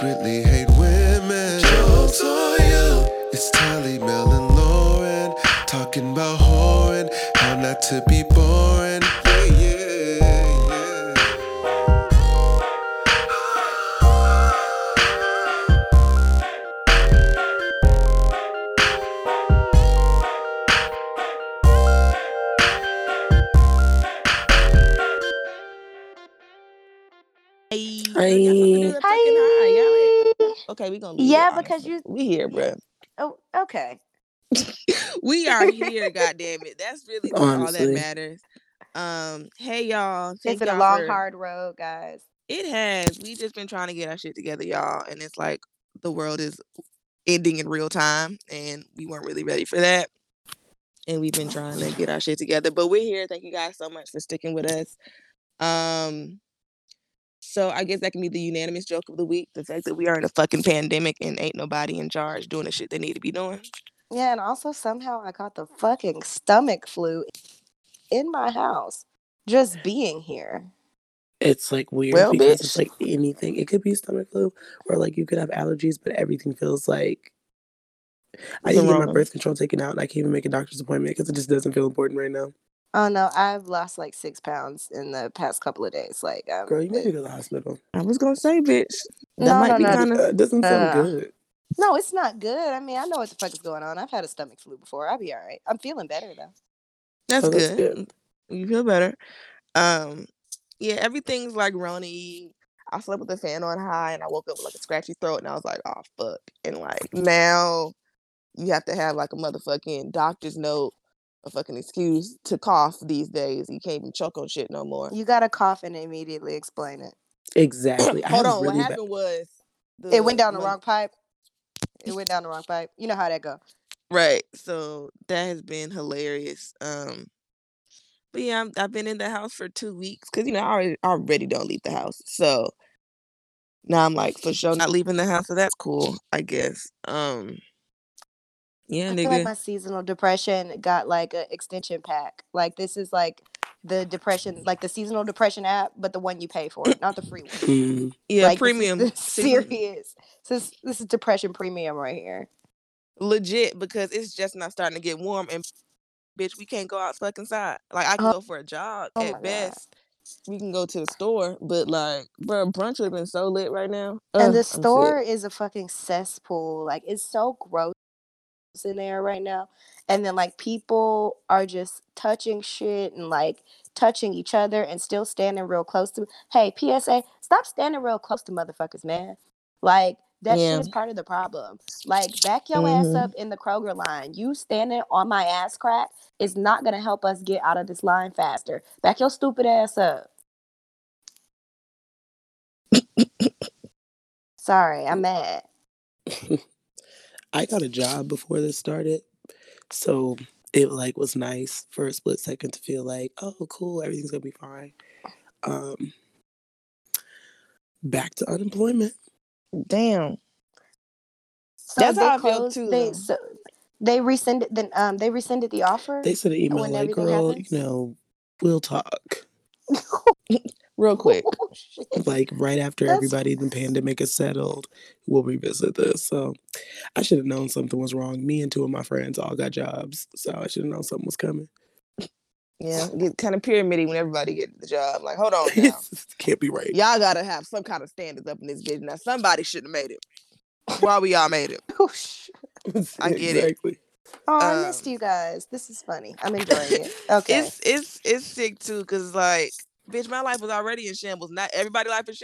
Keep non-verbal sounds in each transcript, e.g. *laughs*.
secretly hate women, jokes on you. It's Tally, Mel, and Lauren talking about whoring, how not to be boring. Okay, we gonna leave Yeah, it, because honestly. you. we here, bruh. Oh, okay. *laughs* we are here, *laughs* goddamn it. That's really what all that matters. Um, hey y'all. It's Thank been a y'all long, for- hard road, guys. It has. We just been trying to get our shit together, y'all, and it's like the world is ending in real time, and we weren't really ready for that. And we've been trying to get our shit together, but we're here. Thank you guys so much for sticking with us. Um, so I guess that can be the unanimous joke of the week: the fact that we are in a fucking pandemic and ain't nobody in charge doing the shit they need to be doing. Yeah, and also somehow I got the fucking stomach flu in my house just being here. It's like weird Well, because it's like anything. It could be stomach flu or like you could have allergies, but everything feels like I The need to get my birth control taken out and I can't even make a doctor's appointment because it just doesn't feel important right now. Oh no, I've lost like six pounds in the past couple of days. Like, um, Girl, you need it- to go to the hospital. I was gonna say, bitch. That No, might no, be no. kind of. Uh, doesn't sound Uh, good. no, it's not good. I mean, I know what the fuck is going on. I've had a stomach flu before. I'll be all right. I'm feeling better though. That's, Oh, that's good. good. You feel better. Um, yeah, everything's like Rona. I slept with the fan on high, and I woke up with like a scratchy throat, and I was like, "Oh fuck!" And like now, you have to have like a motherfucking doctor's note, a fucking excuse to cough these days. You can't even choke on shit no more. You got to cough and immediately explain it. Exactly. *coughs* Hold on, really what bad- happened was It went down the mon- wrong pipe. It went down the wrong pipe. You know how that go. Right. So that has been hilarious. Um, but yeah, I'm, I've been in the house for two weeks because you know I already, already don't leave the house. So now I'm like for sure not leaving the house. So that's cool, I guess. Um, yeah, I nigga. feel like my seasonal depression got like an extension pack. Like this is like the depression, like the seasonal depression app, but the one you pay for, not the free one. Mm. yeah, like, premium. This is, season- *laughs* serious. This is, this is depression premium right here. legit because it's just not starting to get warm and bitch, we can't go out fucking side. Like I can Oh- go for a jog oh at God. best. We can go to the store, but like, bro, brunch would have been so lit right now. Ugh, and the store is a fucking cesspool. Like it's so gross in there right now. And then like people are just touching shit and like touching each other and still standing real close to hey PSA, stop standing real close to motherfuckers, man. Like that Yeah. shit is part of the problem. Like back your ass Mhm. up in the Kroger line. You standing on my ass crack is not gonna help us get out of this line faster. Back your stupid ass up. *laughs* Sorry, I'm mad. *laughs* I got a job before this started, so it like was nice for a split second to feel like, oh, cool, everything's gonna be fine. Um, back to unemployment. Damn. So That's how I feel too, They so they rescinded the um they rescinded the offer. They sent an email like, girl, happens? you know, we'll talk. *laughs* Real quick. *laughs* Oh. Like right after That's- everybody in the pandemic is settled, we'll revisit this. So I should have known something was wrong. Me and two of my friends all got jobs, so I should have known something was coming. Yeah, get kind of pyramiding when everybody get the job. Like, hold on now. *laughs* Can't be right. Y'all gotta have some kind of standards up in this bitch. Now somebody should have made it. Why we all made it? *laughs* Oh. I get it. Oh, I missed Um, you guys. This is funny. I'm enjoying it. Okay. It's it's it's sick too, cause like, bitch, my life was already in shambles. Not everybody life in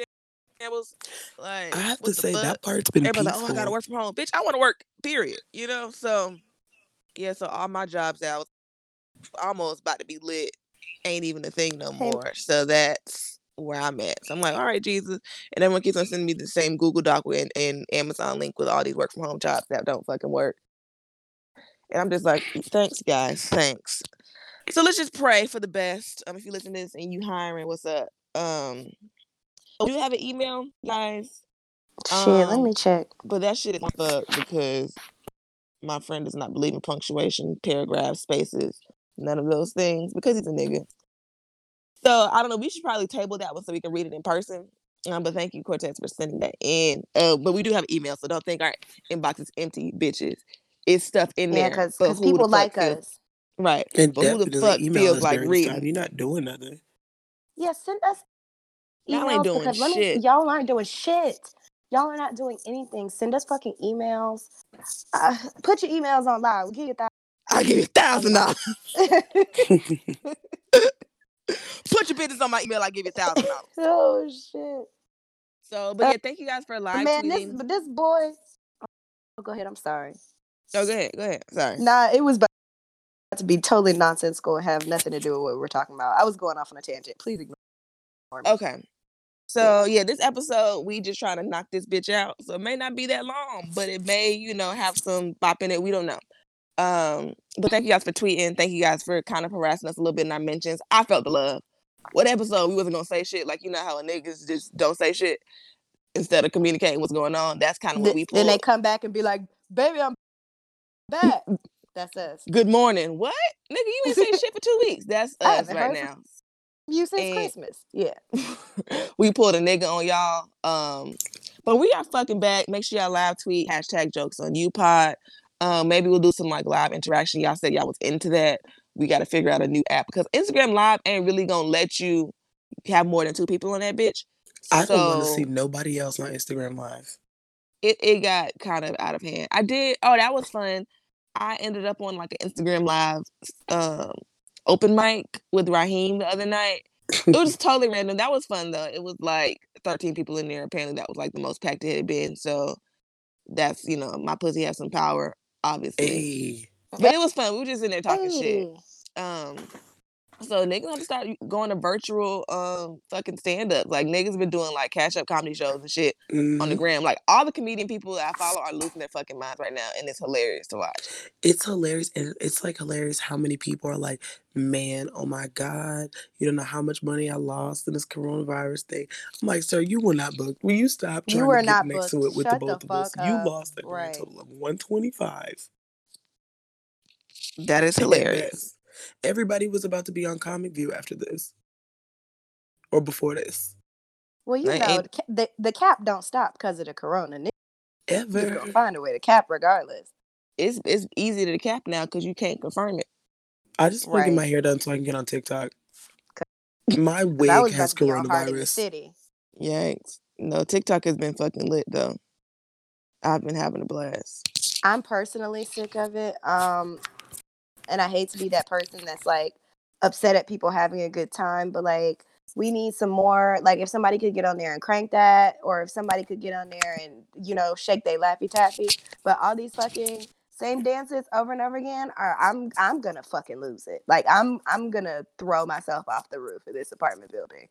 shambles. Like, I have to say fuck? that part's been Everybody's peaceful. like, oh, I gotta work from home. Bitch, I want to work. Period. You know. So, yeah. So all my jobs that I was almost about to be lit ain't even a thing no more. So that's where I'm at. So I'm like, all right, Jesus. And everyone keeps on sending me the same Google Doc and, and Amazon link with all these work from home jobs that don't fucking work. And I'm just like, thanks, guys. Thanks. So let's just pray for the best. Um, if you listen to this and you hiring, what's up? Um, do you have an email, guys? Shit, let um, me check. But that shit is fuck because my friend does not believe in punctuation, paragraphs, spaces, none of those things because he's a nigga. So I don't know. We should probably table that one so we can read it in person. Um, but thank you, Cortez, for sending that in. Uh, but we do have email, so don't think our inbox is empty, bitches. It's stuff in Yeah, there. because who the people like us. Right? And But who the fuck feels like during this time. You're not doing nothing. Yeah, send us Y'all ain't doing because let me shit. y'all aren't doing shit. Y'all are not doing anything. Send us fucking emails. Uh, put your emails on live. We'll give you that. I give you a thousand dollars. *laughs* *laughs* Put your business on my email. I'll give you a thousand dollars. *laughs* oh shit. So, but Uh, yeah, thank you guys for live Man, this tweeting. but this boy. Oh, go ahead. I'm sorry. Oh, go ahead, go ahead. Sorry. Nah, it was about to be totally nonsensical and have nothing to do with what we're talking about. I was going off on a tangent. Please ignore me. Okay. So yeah, this episode we just trying to knock this bitch out. So it may not be that long, but it may, you know, have some bop in it. We don't know. Um, but thank you guys for tweeting. Thank you guys for kind of harassing us a little bit in our mentions. I felt the love. What episode we wasn't gonna say shit? Like you know how niggas just don't say shit instead of communicating what's going on. That's kind of what we then they come back and be like, "Baby, I'm back." That's us. Good morning. What? Nigga, you ain't say shit for two weeks. That's *laughs* us right now. You since And- Christmas. Yeah. *laughs* we pulled a nigga on y'all. Um, but we are fucking back. Make sure y'all live tweet hashtag jokes on UPod. Um, maybe we'll do some like live interaction. Y'all said y'all was into that. We got to figure out a new app because Instagram Live ain't really gonna let you have more than two people on that bitch. I don't want to see nobody else on Instagram Live. it, it got kind of out of hand. I did. Oh, that was fun. I ended up on like an Instagram live um, open mic with Raheem the other night. It was *laughs* totally random. That was fun though. It was like 13 people in there. Apparently, that was like the most packed it had been. So that's you know my pussy has some power, obviously. Hey, But it was fun. We were just in there talking shit. Um, so niggas have to start going to virtual um fucking stand ups. Like niggas have been doing like cash up comedy shows and shit on the mhm. gram. Like all the comedian people that I follow are losing their fucking minds right now, and it's hilarious to watch. it's hilarious, and it's like hilarious how many people are like, "Man, oh my god, you don't know how much money I lost in this coronavirus thing." I'm like, "Sir, you were not booked. Will you stop You trying were to get not next to it with Shut the the both of us? fuck You lost a grand Right. total of 125." That is hilarious. Best. Everybody was about to be on Comic View after this, or before this. Well, you Ain't- know, ain't- the, the, the cap don't stop because of the corona. Niggas Ever. gonna find a way to cap regardless. It's it's easy to cap now because you can't confirm it. I just want to get my hair done so I can get on TikTok. *laughs* My wig I was about has to be on Heart in the coronavirus. City. Yikes! No, TikTok has been fucking lit though. I've been having a blast. I'm personally sick of it. Um, and I hate to be that person that's like upset at people having a good time, but like we need some more. Like if somebody could get on there and crank that, or if somebody could get on there and you know shake they laffy taffy. But all these fucking same dances over and over again are I'm I'm gonna fucking lose it. Like I'm I'm gonna throw myself off the roof of this apartment building.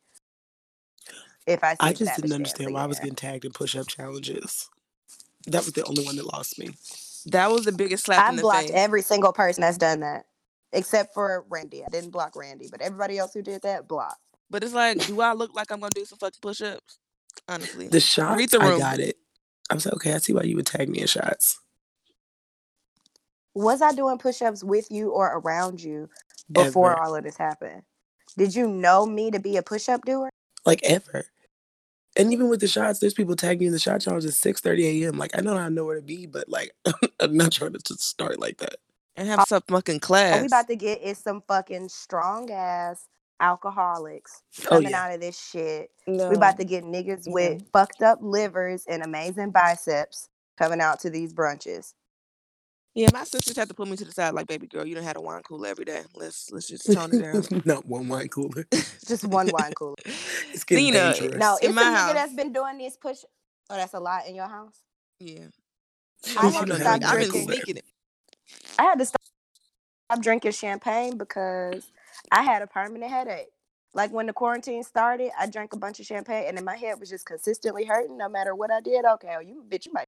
If I I just didn't understand why I was getting tagged in push up challenges. That was the only one that lost me. That was the biggest slap I've the blocked face. every single person that's done that, except for Randy. I didn't block Randy, but everybody else who did that, blocked. But it's like, do I look like I'm gonna do some fucking push ups? Honestly, The shots, the I room. got it. I was like, okay, I see why you would tag me in shots. Was I doing push-ups with you or around you before Ever. all of this happened? Did you know me to be a push-up doer? Like ever. And even with the shots, there's people tagging me in the shot challenge at 6:30 a.m. Like I know I know where to be, but like *laughs* I'm not trying to just start like that. and have some fucking class. All we about to get is some fucking strong ass alcoholics Oh coming yeah. out of this shit. no. We about to get niggas No. with fucked up livers and amazing biceps coming out to these brunches. Yeah, my sisters have to put me to the side like, baby girl, you don't have a wine cooler every day. Let's let's just tone it down. *laughs* Not one wine cooler. *laughs* Just one wine cooler. *laughs* It's getting you know, dangerous. No, In it's my a nigga house. that's been doing these push. Oh, that's a lot in your house. Yeah. I I'm had to gonna stop drink. I've been drinking. sneaking it. I had to stop drinking champagne because I had a permanent headache. Like when the quarantine started, I drank a bunch of champagne, and then my head was just consistently hurting. No matter what I did, okay, oh, you bitch, you might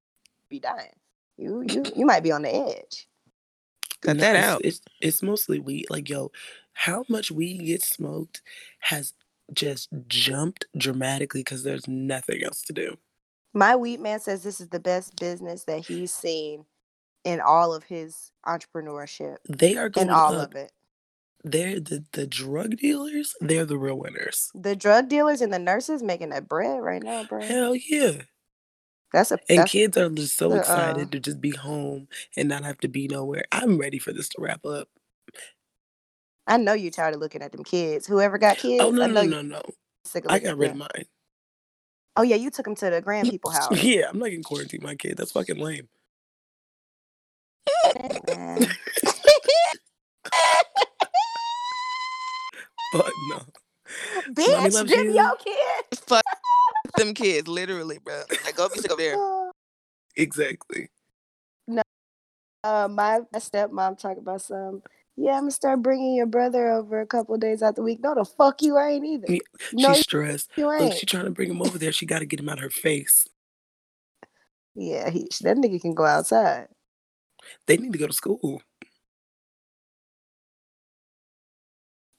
be dying. You you you might be on the edge. Cut No, that it's, out. It's it's mostly weed. Like yo, how much weed gets smoked has just jumped dramatically because there's nothing else to do. My weed man says this is the best business that he's seen in all of his entrepreneurship, They are going in all up of it. they're the, the drug dealers, they're the real winners. The drug dealers and the nurses making that bread right now, bro. Hell yeah. That's a And that's kids are just so uh, excited to just be home and not have to be nowhere. I'm ready for this to wrap up. I know you're tired of looking at them kids. Whoever got kids, Oh no, I know no, you no, no. sick of I looking got at rid of them. mine. Oh yeah, you took them to the grand people *laughs* house. Yeah, I'm not gonna quarantine my kid. That's fucking lame. Man. *laughs* But no. *laughs* Bitch, loves them you. your kids. Fuck them kids, literally, bro. Like go be sick over there. *laughs* Exactly. No, uh, my, my stepmom talked about some. Yeah, I'm gonna start bringing your brother over a couple days out the week. No, the fuck you ain't either. Yeah, No, She's stressed. you Look, ain't. she trying to bring him over there. She got to get him out of her face. Yeah, he, that nigga can go outside. They need to go to school.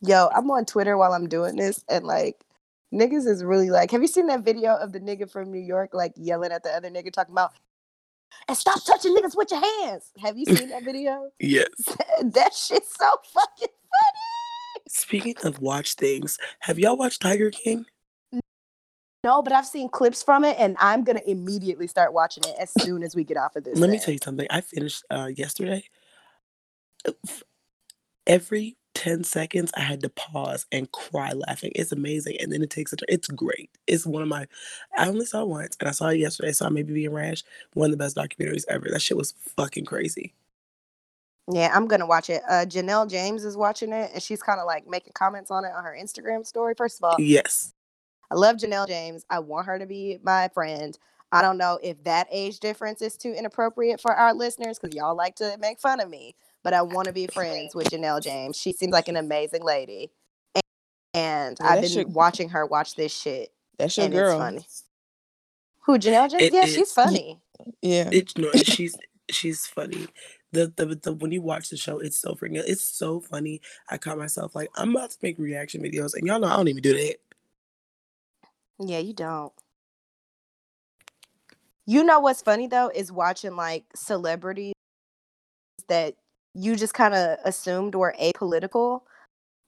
Yo, I'm on Twitter while I'm doing this, and like, niggas is really like, have you seen that video of the nigga from New York like yelling at the other nigga talking about, and stop touching niggas with your hands? Have you seen that video? *laughs* Yes. *laughs* that shit's so fucking funny. Speaking of watch things, have y'all watched Tiger King? no, but I've seen clips from it, and I'm gonna immediately start watching it as soon as we get off of this. Let me tell you something. I finished uh, yesterday. Every 10 seconds, I had to pause and cry laughing. It's amazing. And then it takes a turn. It's great. It's one of my, I only saw it once and I saw it yesterday. So I maybe being rash. One of the best documentaries ever. That shit was fucking crazy. Yeah, I'm gonna watch it. Uh, Janelle James is watching it, and she's kind of like making comments on it on her Instagram story. First of all, Yes. I love Janelle James. I want her to be my friend. I don't know if that age difference is too inappropriate for our listeners because y'all like to make fun of me, but I want to be friends with Janelle James. She seems like an amazing lady, and, and Yeah, I've been your- watching her watch this shit, That's your and girl. it's funny. Who Janelle James? It yeah, is. she's funny. Yeah. It's no, *laughs* she's she's funny. The, the the when you watch the show, it's so freaking it's so funny. I caught myself like I'm about to make reaction videos, and y'all know I don't even do that. Yeah, you don't. You know what's funny though is watching like celebrities that you just kind of assumed were apolitical,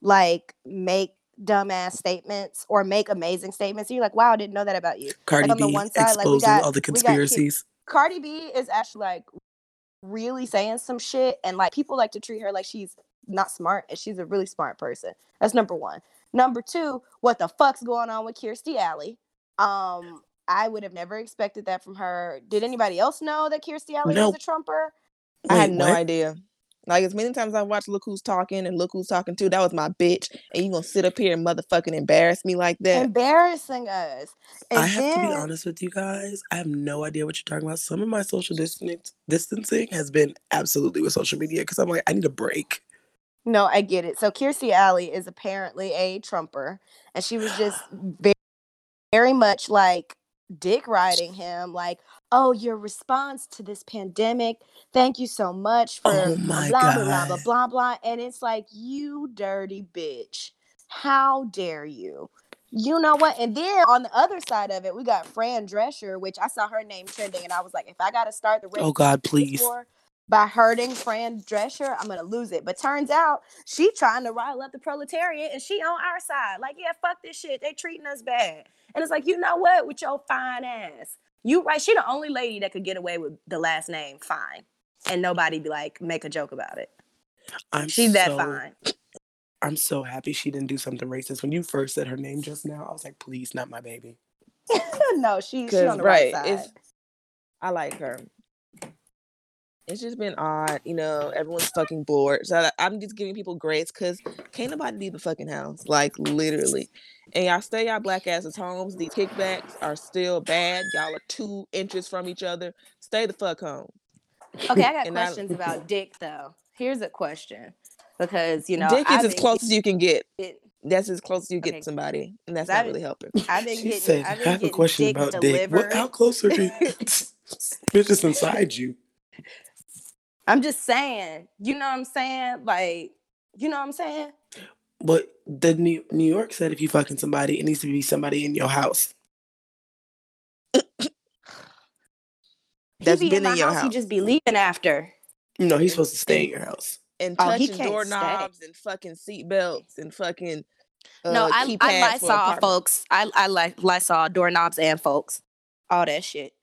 like make dumbass statements or make amazing statements. And you're like, wow, I didn't know that about you. Cardi on the B one side, like, exposing got- all the conspiracies. Cardi B is actually like really saying some shit, and like people like to treat her like she's not smart, and she's a really smart person. That's number one. Number two, what the fuck's going on with Kirstie Alley? Um, I would have never expected that from her. Did anybody else know that Kirstie Alley No. was a Trumper? I had no what? idea. Like as many times I watched Look Who's Talking and Look Who's Talking Too, that was my bitch. And you gonna sit up here and motherfucking embarrass me like that. Embarrassing us. And I have to be honest with you guys. I have no idea what you're talking about. Some of my social distance distancing has been absolutely with social media because I'm like, I need a break. No, I get it. So Kirstie Alley is apparently a Trumper, and she was just very, *sighs* very much like dick riding him, like, "Oh, your response to this pandemic. Thank you so much oh for Oh blah blah blah blah blah blah." And it's like, you dirty bitch, how dare you? You know what? And then on the other side of it, we got Fran Drescher, which I saw her name trending, and I was like, if I got to start the oh race Oh God, please. by hurting Fran Drescher, I'm gonna lose it. But turns out she trying to rile up the proletariat and she on our side. Like, yeah, fuck this shit. They treating us bad. And it's like, you know what? With your fine ass. You right, she the only lady that could get away with the last name fine. And nobody be like, make a joke about it. I'm She's that fine. I'm so happy she didn't do something racist. When you first said her name just now, I was like, please, not my baby. *laughs* no, she she Cause on the right, right, side. it's I like her. It's just been odd, you know. Everyone's fucking bored, so I- I'm just giving people grace because can't nobody leave the fucking house, like literally. And y'all stay y'all black asses homes. These kickbacks are still bad. Y'all are two inches from each other. Stay the fuck home. Okay, I got *laughs* And I- questions about dick though. Here's a question. Because you know, Dick I've is as been close as you can get. getting- That's as close as you get Okay. to somebody, and that's I've not really helping. I've *laughs* been She getting said, I've been I have a question dick about dick. What, how close are you? *laughs* it's just inside you. I'm just saying, you know what I'm saying? Like, you know what I'm saying? But the New, New York said if you fucking somebody, it needs to be somebody in your house. That's he be been in, my in your house, He just be leaving after. No, he's supposed to stay in your house. and Oh, touching can't doorknobs and fucking seatbelts and fucking uh, no, I, I keypads for Lysol folks. I I like Lysol doorknobs and folks. All that shit.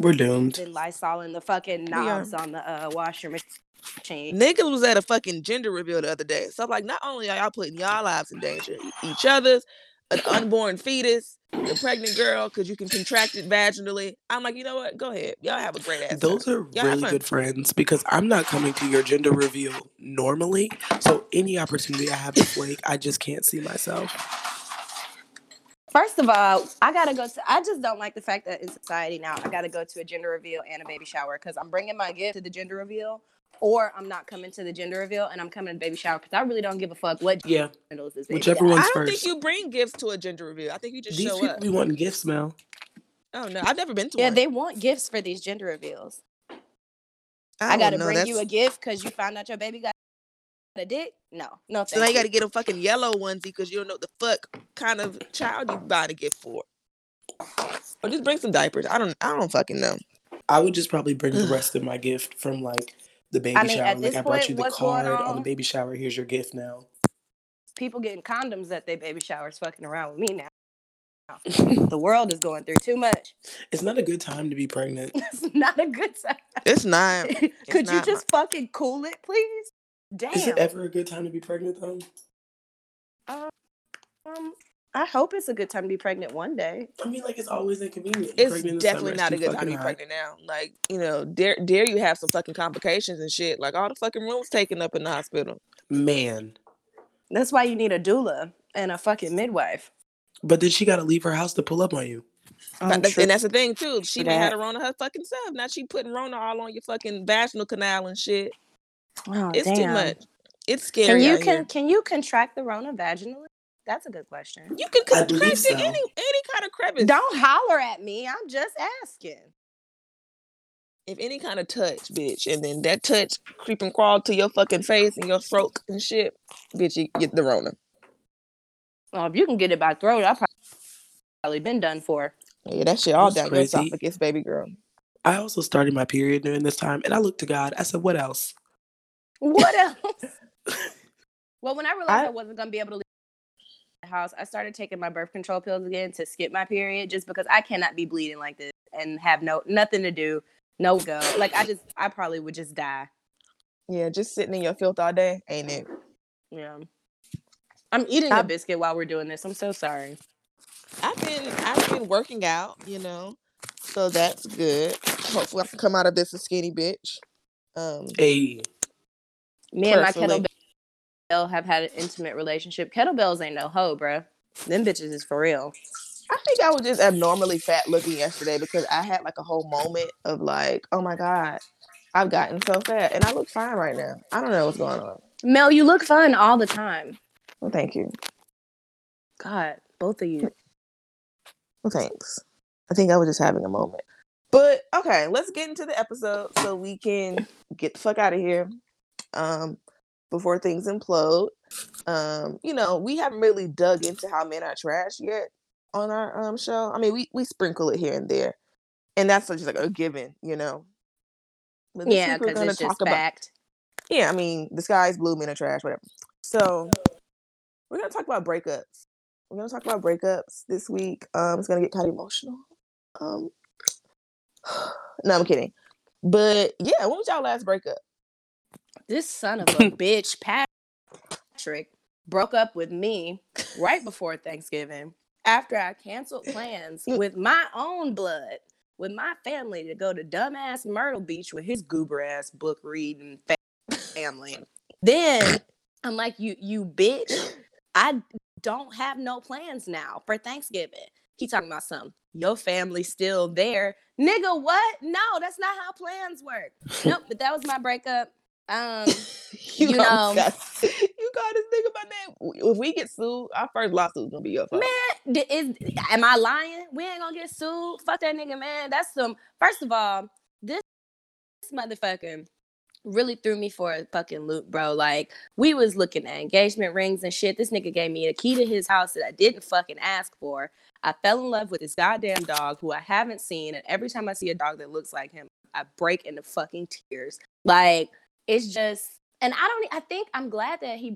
We're doomed. Been Lysol and the fucking knobs on the uh, washer machine. Niggas was at a fucking gender reveal the other day. So I'm like, not only are y'all putting y'all lives in danger, each other's, an unborn fetus, the pregnant girl, because you can contract it vaginally. I'm like, you know what? Go ahead. Y'all have a great ass. Those time. are Y'all really good friends because I'm not coming to your gender reveal normally. So any opportunity I have to flake, I just can't see myself. First of all, I gotta go to. I just don't like the fact that in society now I gotta go to a gender reveal and a baby shower because I'm bringing my gift to the gender reveal, or I'm not coming to the gender reveal and I'm coming to the baby shower because I really don't give a fuck what Yeah, genitals this baby whichever got. one's I don't first. think you bring gifts to a gender reveal. I think you just These show people up. be wanting gifts, Mel. Oh no, I've never been to one. Yeah, one. they want gifts for these gender reveals. I, don't gotta know, bring you a gift because you found out your baby got a dick. No, no, So now you got to get a fucking yellow onesie because you don't know what the fuck kind of child you buying a gift for. Or just bring some diapers. I don't. I don't fucking know. I would just probably bring the rest of my gift from like the baby I mean, shower. Like this I brought point, you the card on the baby shower. Here's your gift now. People getting condoms at their baby showers, fucking around with me now. *laughs* the world is going through too much. It's not a good time to be pregnant. *laughs* It's not a good time. It's not. *laughs* Could you not just fucking cool it, please? Damn. Is it ever a good time to be pregnant though? um, I hope it's a good time to be pregnant one day. I mean, like it's always inconvenient. You're It's pregnant in the definitely summer, not a it's too good time to be fucking hot. pregnant now. Like you know, dare dare you have some fucking complications and shit. Like all the fucking rooms taken up in the hospital. Man, That's why you need a doula and a fucking midwife. but then she got to leave her house to pull up on you. But that's- and that's the thing too. She may have that. a Rona her fucking self. Now she putting Rona all on your fucking vaginal canal and shit. Oh, It's too much. It's scary. Can scary. you out can here. can you contract the Rona vaginally? That's a good question. You can contract so. any any kind of crevice. Don't holler at me. I'm just asking. if any kind of touch, bitch, and then that touch creep and crawl to your fucking face and your throat and shit, bitch, you get the Rona. Well, if you can get it by throat, I've probably been done for. Yeah, that shit all That's down your crazy. esophagus, baby girl. I also started my period during this time, and I looked to God. I said, "What else?" What *laughs* else? well, when I realized I, I- wasn't gonna be able to leave the house, I started taking my birth control pills again to skip my period, just because I cannot be bleeding like this and have no nothing to do, no go. Like I just, I probably would just die. Yeah, just sitting in your filth all day, ain't it? Yeah. I'm eating a I'm- biscuit while we're doing this. I'm so sorry. I've been I've been working out, you know, so that's good. Hopefully, I can come out of this a skinny bitch. Um, Hey, Me and my kettlebell have had an intimate relationship. Kettlebells ain't no hoe, bruh. Them bitches is for real. I think I was just abnormally fat looking yesterday because I had like a whole moment of like, oh my god, I've gotten so fat, and I look fine right now. I don't know what's going on. Mel, you look fun all the time. Well, thank you. God, both of you. Well, thanks. I think I was just having a moment. But okay, let's get into the episode so we can get the fuck out of here um, before things implode. Um, you know, we haven't really dug into how men are trash yet on our um show. I mean, we we sprinkle it here and there, and that's just like a given, you know. But Yeah, because it's just talk about fact. yeah, I mean, the sky's blue, men are trash, whatever. So we're gonna talk about breakups. We're gonna talk about breakups this week. Um, it's gonna get kind of emotional. Um, *sighs* no, I'm kidding. But yeah, when was y'all last breakup? This son of a *laughs* bitch, Patrick, broke up with me right before Thanksgiving after I canceled plans *laughs* with my own blood, with my family to go to dumbass Myrtle Beach with his goober ass book reading family. Then I'm like, you, you bitch, I don't have no plans now for Thanksgiving. He talking about something. Your family still there. Nigga, what? No, that's not how plans work. *laughs* Nope, but that was my breakup. Um, *laughs* You got- know. you got this nigga by name. If we get sued, our first lawsuit is gonna be your fault. man, is am I lying? We ain't gonna get sued. Fuck that nigga, man. That's some. First of all, this, this motherfucker really threw me for a fucking loop, bro. Like we was looking at engagement rings and shit. This nigga gave me a key to his house that I didn't fucking ask for. I fell in love with this goddamn dog who I haven't seen, and every time I see a dog that looks like him, I break into fucking tears. Like it's just, and I don't. I think I'm glad that he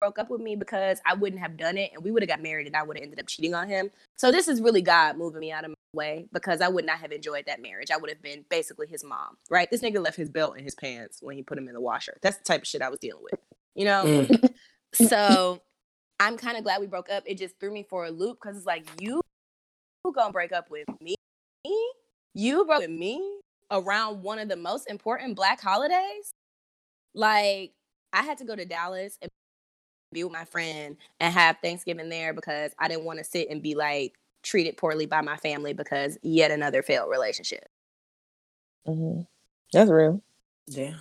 broke up with me because I wouldn't have done it, and we would have got married, and I would have ended up cheating on him. So this is really God moving me out of my way because I would not have enjoyed that marriage. I would have been basically his mom, right? This nigga left his belt in his pants when he put him in the washer. That's the type of shit I was dealing with, you know. Mm. *laughs* so I'm kind of glad we broke up. It just threw me for a loop because it's like you who gonna break up with me? You broke with me around one of the most important black holidays? Like, I had to go to Dallas and be with my friend and have Thanksgiving there because I didn't want to sit and be like treated poorly by my family because yet another failed relationship. Mhm. That's real. Damn.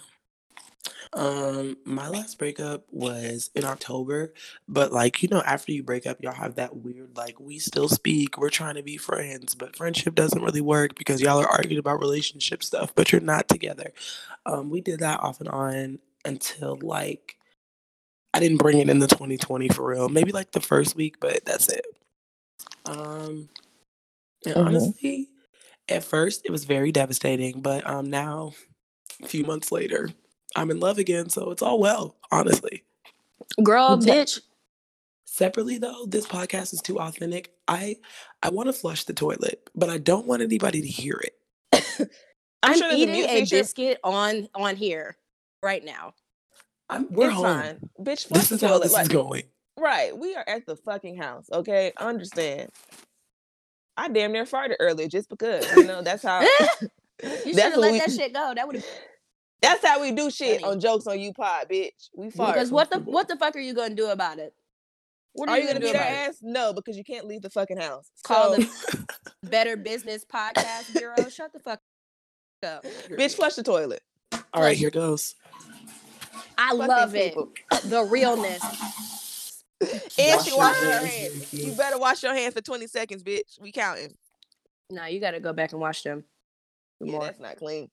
Um, my last breakup was in October, but like you know, after you break up, y'all have that weird like we still speak, we're trying to be friends, but friendship doesn't really work because y'all are arguing about relationship stuff, but you're not together. Um, we did that off and on until like I didn't bring it in the 2020 for real. Maybe like the first week, but that's it. Um, and Mhm. honestly, at first it was very devastating, but um now a few months later, I'm in love again, so it's all well, honestly. Girl, Well, bitch. Separately though, this podcast is too authentic. I I want to flush the toilet, but I don't want anybody to hear it. *coughs* I'm, I'm, sure there's a eating a feature. biscuit on on here right now. I'm we're it's home. fine, bitch. Flush This the is how this Like, is going. right, we are at the fucking house. Okay, understand. I damn near farted earlier just because you know that's how. *laughs* You *laughs* should have let we. that shit go. That would have That's how we do shit Funny. on jokes on you pod, bitch. We fart. because what the what the fuck are you gonna do about it? What are, Are you you gonna, gonna do beat our about it? No, because you can't leave the fucking house. Call So, the *laughs* Better Business Podcast Bureau. Shut the fuck up. *laughs* bitch, flush the toilet. All right, here goes. I Fuck love it. people. The realness. *laughs* And Wash she your washed her hands, hands. You better wash your hands for 20 seconds, bitch. We counting. No, you got to go back and wash them. Yeah, more. that's not clean.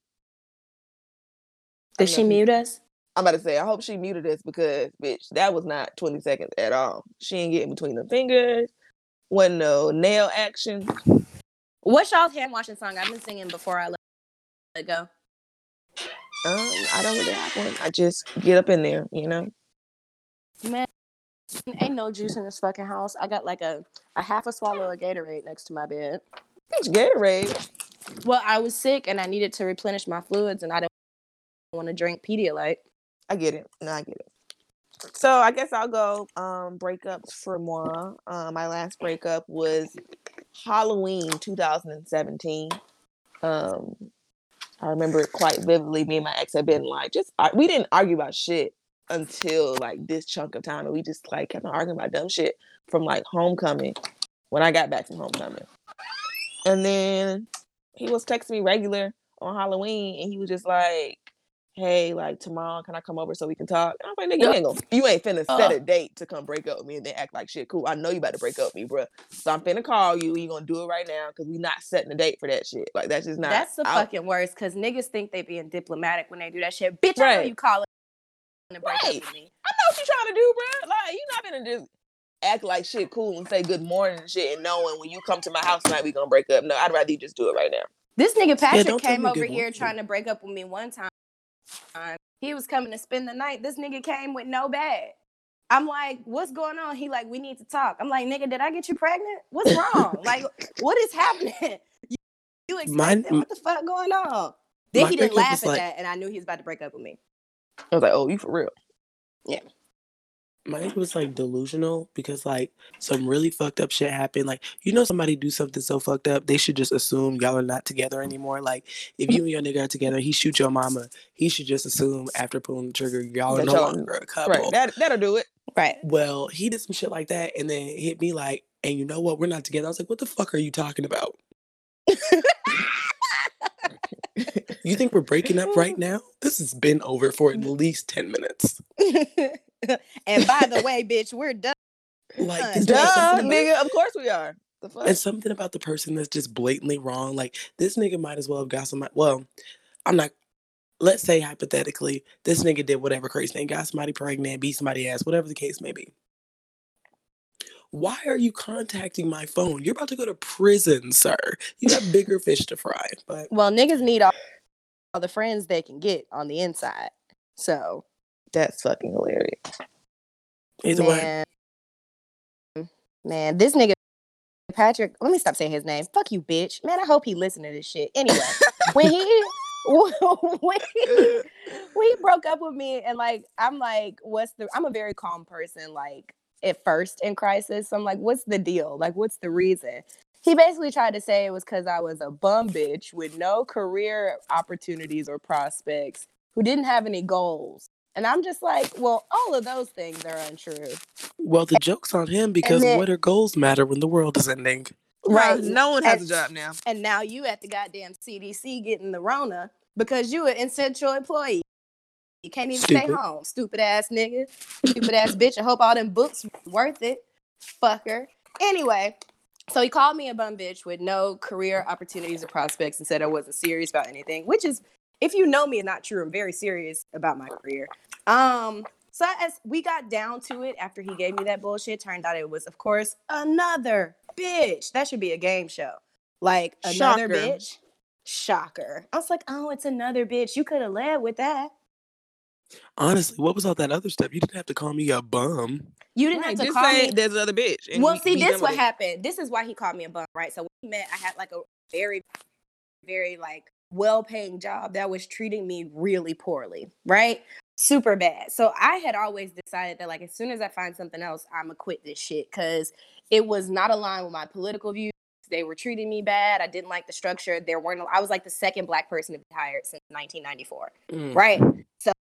Did she mute us? I'm about to say, I hope she muted us because, bitch, that was not 20 seconds at all. She ain't getting between the fingers. Wasn't no nail action. What's y'all's hand washing song? I've been singing before I let it go. Um, I don't really have one. I just get up in there, you know. Man, ain't no juice in this fucking house. I got like a, a half a swallow of Gatorade next to my bed. Bitch, Gatorade. Well, I was sick and I needed to replenish my fluids and I didn't want to drink Pedialyte. I get it. No, I get it. So I guess I'll go um breakups for moi. Um, my last breakup was Halloween 2017. Um, I remember it quite vividly. Me and my ex had been like, just we didn't argue about shit until like this chunk of time, and we just like kept on arguing about dumb shit from like homecoming when I got back from homecoming. And then he was texting me regular on Halloween, and he was just like, "Hey, like tomorrow, can I come over so we can talk?" And I was like, "Nigga, you ain't gonna, you ain't finna set uh-huh. a date to come break up with me and then act like shit. Cool, I know you about to break up with me, bro. So I'm finna call you. You gonna do it right now because we not setting a date for that shit. Like that's just not. That's the out- fucking worst because niggas think they being diplomatic when they do that shit. Bitch, I know Right. you calling *laughs* to Right. up with me. I know what you trying to do, bro. Like you not gonna just act like shit cool and say good morning and shit and knowing when you come to my house tonight we gonna break up. No, I'd rather you just do it right now. This nigga Patrick don't came over here morning. trying to break up with me one time. He was coming to spend the night. This nigga came with no bag. I'm like, what's going on? He like, we need to talk. I'm like, nigga, did I get you pregnant? What's wrong? *laughs* like, what is happening? *laughs* You, you? What the fuck going on? Then he didn't laugh at like- that, and I knew he was about to break up with me. I was like, oh, you for real? My nigga was like delusional because like some really fucked up shit happened. Like you know somebody do something so fucked up, they should just assume y'all are not together anymore. Like if you and your nigga are together, he shoot your mama, he should just assume after pulling the trigger y'all are no y'all- longer a couple. Right. That that'll do it. Right. Well, he did some shit like that and then hit me like, and you know what? We're not together. I was like, what the fuck are you talking about? You think we're breaking up right *laughs* now? This has been over for at least 10 minutes. *laughs* *laughs* and by the way, bitch, we're done. Like, Duh, this Duh, nigga- nigga. Of course we are. The fuck? And something about the person that's just blatantly wrong. Like, this nigga might as well have got somebody. Well, I'm not. Let's say hypothetically, this nigga did whatever crazy thing, got somebody pregnant, beat somebody ass, whatever the case may be. Why are you contacting my phone? You're about to go to prison, sir. You got *laughs* bigger fish to fry. But Well, niggas need all, all the friends they can get on the inside. So That's fucking hilarious. Either way, man, man, this nigga Patrick. Let me stop saying his name. Fuck you, bitch. Man, I hope he listened to this shit. Anyway, *laughs* when he *laughs* when he, when he broke up with me, and like I'm like, what's the? I'm a very calm person. Like at first in crisis, so I'm like, what's the deal? Like, what's the reason? He basically tried to say it was because I was a bum bitch with no career opportunities or prospects, who didn't have any goals. And I'm just like, well, all of those things are untrue. well, the joke's on him because then- what are goals matter when the world is ending? Right. No one has a job now. And now you at the goddamn CDC getting the Rona because you an essential employee. You can't even stay home. Stupid ass nigga. Stupid ass bitch. I hope all them books worth it. Fucker. Anyway, so he called me a bum bitch with no career opportunities or prospects and said I wasn't serious about anything, which is, if you know me, and not true. I'm very serious about my career. Um, so as we got down to it after he gave me that bullshit, turned out it was, of course, another bitch. That should be a game show. Like another Shocker. bitch. Shocker. I was like, oh, it's another bitch. You could have led with that. Honestly, what was all that other stuff? You didn't have to call me a bum. You didn't Right, have to just call say me. there's another bitch. and Well, we- see, we this what it. happened. This is why he called me a bum, right? So when we met, I had like a very, very like well-paying job that was treating me really poorly, right? Super bad. So I had always decided that like as soon as I find something else, I'm gonna quit this shit because it was not aligned with my political views. They were treating me bad. I didn't like the structure. There weren't. I was like the second black person to be hired since 1994 Mm. right? So,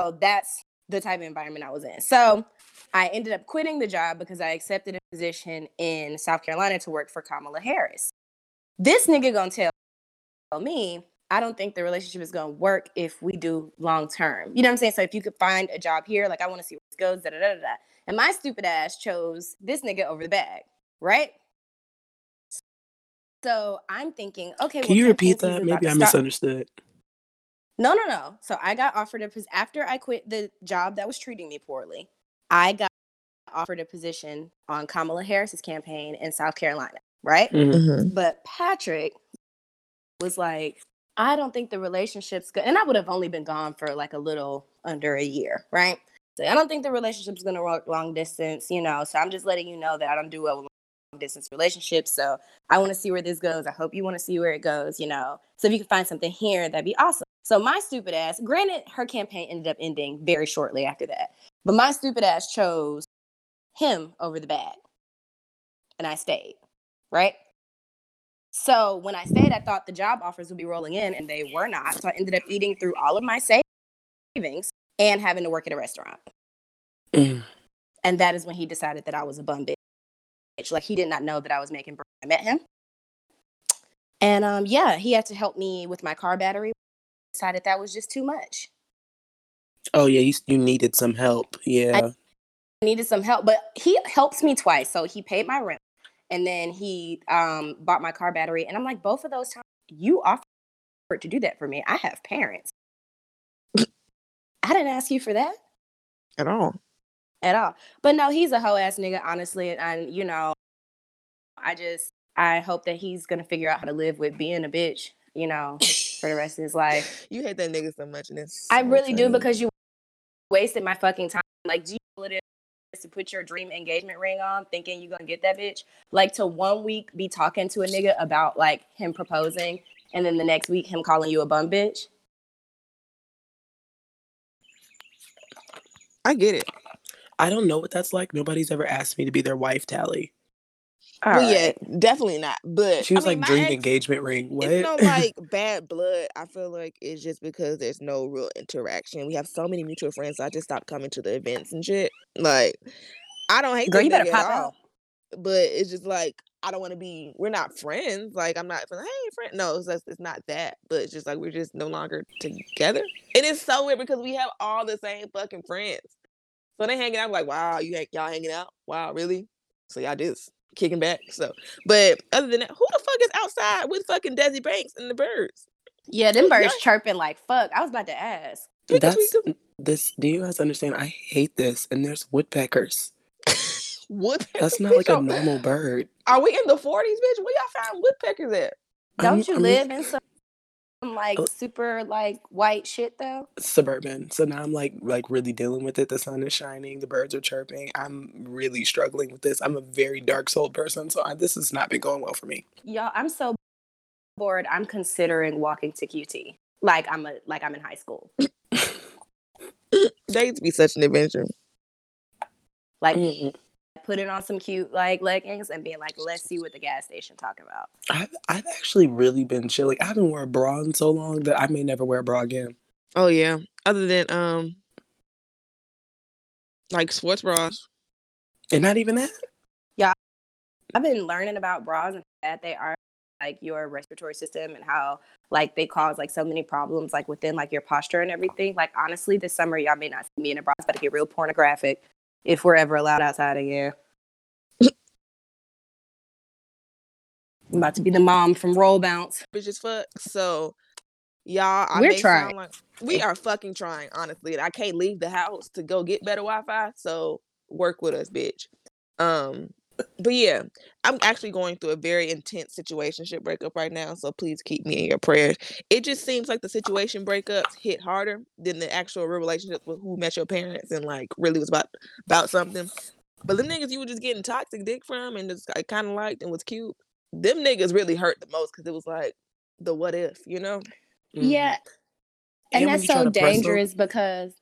so that's the type of environment I was in. So I ended up quitting the job because I accepted a position in South Carolina to work for Kamala Harris. This nigga gonna tell me I don't think the relationship is gonna work if we do long term. You know what I'm saying? So if you could find a job here, like I want to see where this goes, da da da da. da. And my stupid ass chose this nigga over the bag, right? So I'm thinking, okay. Can well, you repeat that? Maybe I misunderstood. no, no, no. So I got offered a pos- after I quit the job that was treating me poorly. I got offered a position on Kamala Harris's campaign in South Carolina, right? Mhm. Mhm. But Patrick was like, I don't think the relationship's good. And I would have only been gone for like a little under a year, right? So I don't think the relationship's gonna work long distance, you know. So I'm just letting you know that I don't do well with long distance relationships. So I want to see where this goes. I hope you want to see where it goes, you know. So if you can find something here, that'd be awesome. So my stupid ass, granted, her campaign ended up ending very shortly after that. But my stupid ass chose him over the bag. And I stayed, right? So when I stayed, I thought the job offers would be rolling in, and they were not. So I ended up eating through all of my savings and having to work at a restaurant. Mm. And that is when he decided that I was a bum bitch. Like he did not know that I was making. bread. I met him, and um, yeah, he had to help me with my car battery. Decided that was just too much. Oh yeah, you you needed some help. Yeah. I needed some help, but he helps me twice. So he paid my rent, and then he um bought my car battery. And I'm like, both of those times you offered to do that for me. I have parents. I didn't ask you for that. At all. at all. But no, he's a hoe ass nigga, honestly. And you know, I just I hope that he's gonna figure out how to live with being a bitch, you know, for the rest of his life. *laughs* You hate that nigga so much, and it's. I so really do because you wasted my fucking time. Like, do you know what it to put your dream engagement ring on, thinking you're gonna get that bitch? Like to one week be talking to a nigga about like him proposing, and then the next week him calling you a bum bitch. I get it. I don't know what that's like. Nobody's ever asked me to be their wife, Tally. All well, yeah, right. definitely not. But She was I mean, like my dream ex- engagement ring. What? It's no like bad blood. I feel like it's just because there's no real interaction. We have so many mutual friends. So I just stopped coming to the events and shit. Like, I don't hate Girl, this you better nigga at pop all, out. but it's just like I don't want to be. We're not friends. Like I'm not. Like, hey, friend. No, it's just, it's not that. But it's just like we're just no longer together. And it's so weird because we have all the same fucking friends. So they hanging out like, wow, you hang, y'all hanging out? Wow, really? So y'all just kicking back. So, but other than that, who the fuck is outside with fucking Desi Banks and the birds? Yeah, them Yeah. birds chirping like fuck. I was about to ask. That's this. Do you guys understand? I hate this. And there's woodpeckers. *laughs* Woodpeckers. That's not like a normal bird. Are we in the forties, bitch? Where y'all find woodpeckers at? I'm- Don't you I'm- live in some like Oh. super like white shit though? suburban. So now I'm like like really dealing with it. The sun is shining, the birds are chirping. I'm really struggling with this. I'm a very dark souled person, so I, this has not been going well for me. Y'all, I'm so bored. I'm considering walking to QT. Like I'm a like I'm in high school. *laughs* That used to be such an adventure. Like Mm-mm. Putting on some cute like leggings and being like, let's see what the gas station talking about. I've I've actually really been chilling. I haven't worn a bra in so long that I may never wear a bra again. Oh yeah. Other than um, like sports bras. And not even that. Yeah. I've been learning about bras and that they are like your respiratory system and how like they cause like so many problems like within like your posture and everything. Like honestly, this summer y'all may not see me in a bra. but about to get real pornographic if we're ever allowed outside again. I'm about to be the mom from Roll Bounce. bitch as fuck. So y'all, I We're trying. sound like we are fucking trying, honestly. I can't leave the house to go get better Wi-Fi. So work with us, bitch. Um, but yeah, I'm actually going through a very intense situationship breakup right now. So please keep me in your prayers. It just seems like the situation breakups hit harder than the actual real relationship with who met your parents and like really was about about something. But the niggas you were just getting toxic dick from and just like, kind of liked and was cute, them niggas really hurt the most because it was like the what if, you know? Mhm. Yeah. And, And that's so to press them- dangerous because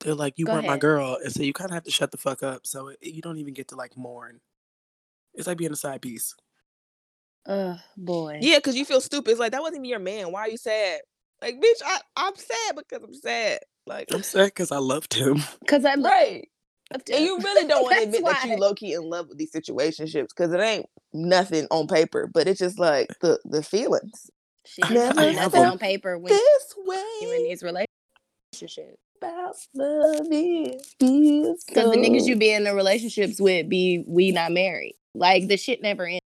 They're like, you Go weren't my girl, and so you kind of have to shut the fuck up. So it, you don't even get to like mourn. It's like being a side piece. oh boy. Yeah, because you feel stupid. It's like that wasn't even your man. Why are you sad? Like, bitch, I, I'm sad because I'm sad. Like, I'm sad because I loved him. *laughs* Because I loved right. And you really don't want to *laughs* That's admit that you low key in love with these situationships because it ain't nothing on paper, but it's just like eh. the the feelings. Shit, Never nothing on paper when This you in these relationships. about love is feels Because the niggas you be in the relationships with be we not married. Like the shit never ends.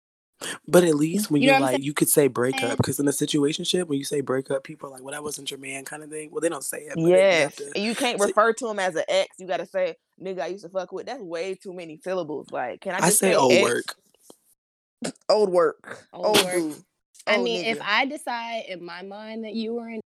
But at least when you you're what like, you could say breakup because in a situation situationship, when you say breakup, people are like, "Well, that wasn't your man," kind of thing. Well, they don't say it. But Yes, to- you can't So- refer to him as an ex. You gotta say nigga I used to fuck with. That's way too many syllables. Like, can I I just say old ex? work. Old work. Old Old, work. boo. I Old mean, if. I decide in my mind that you were an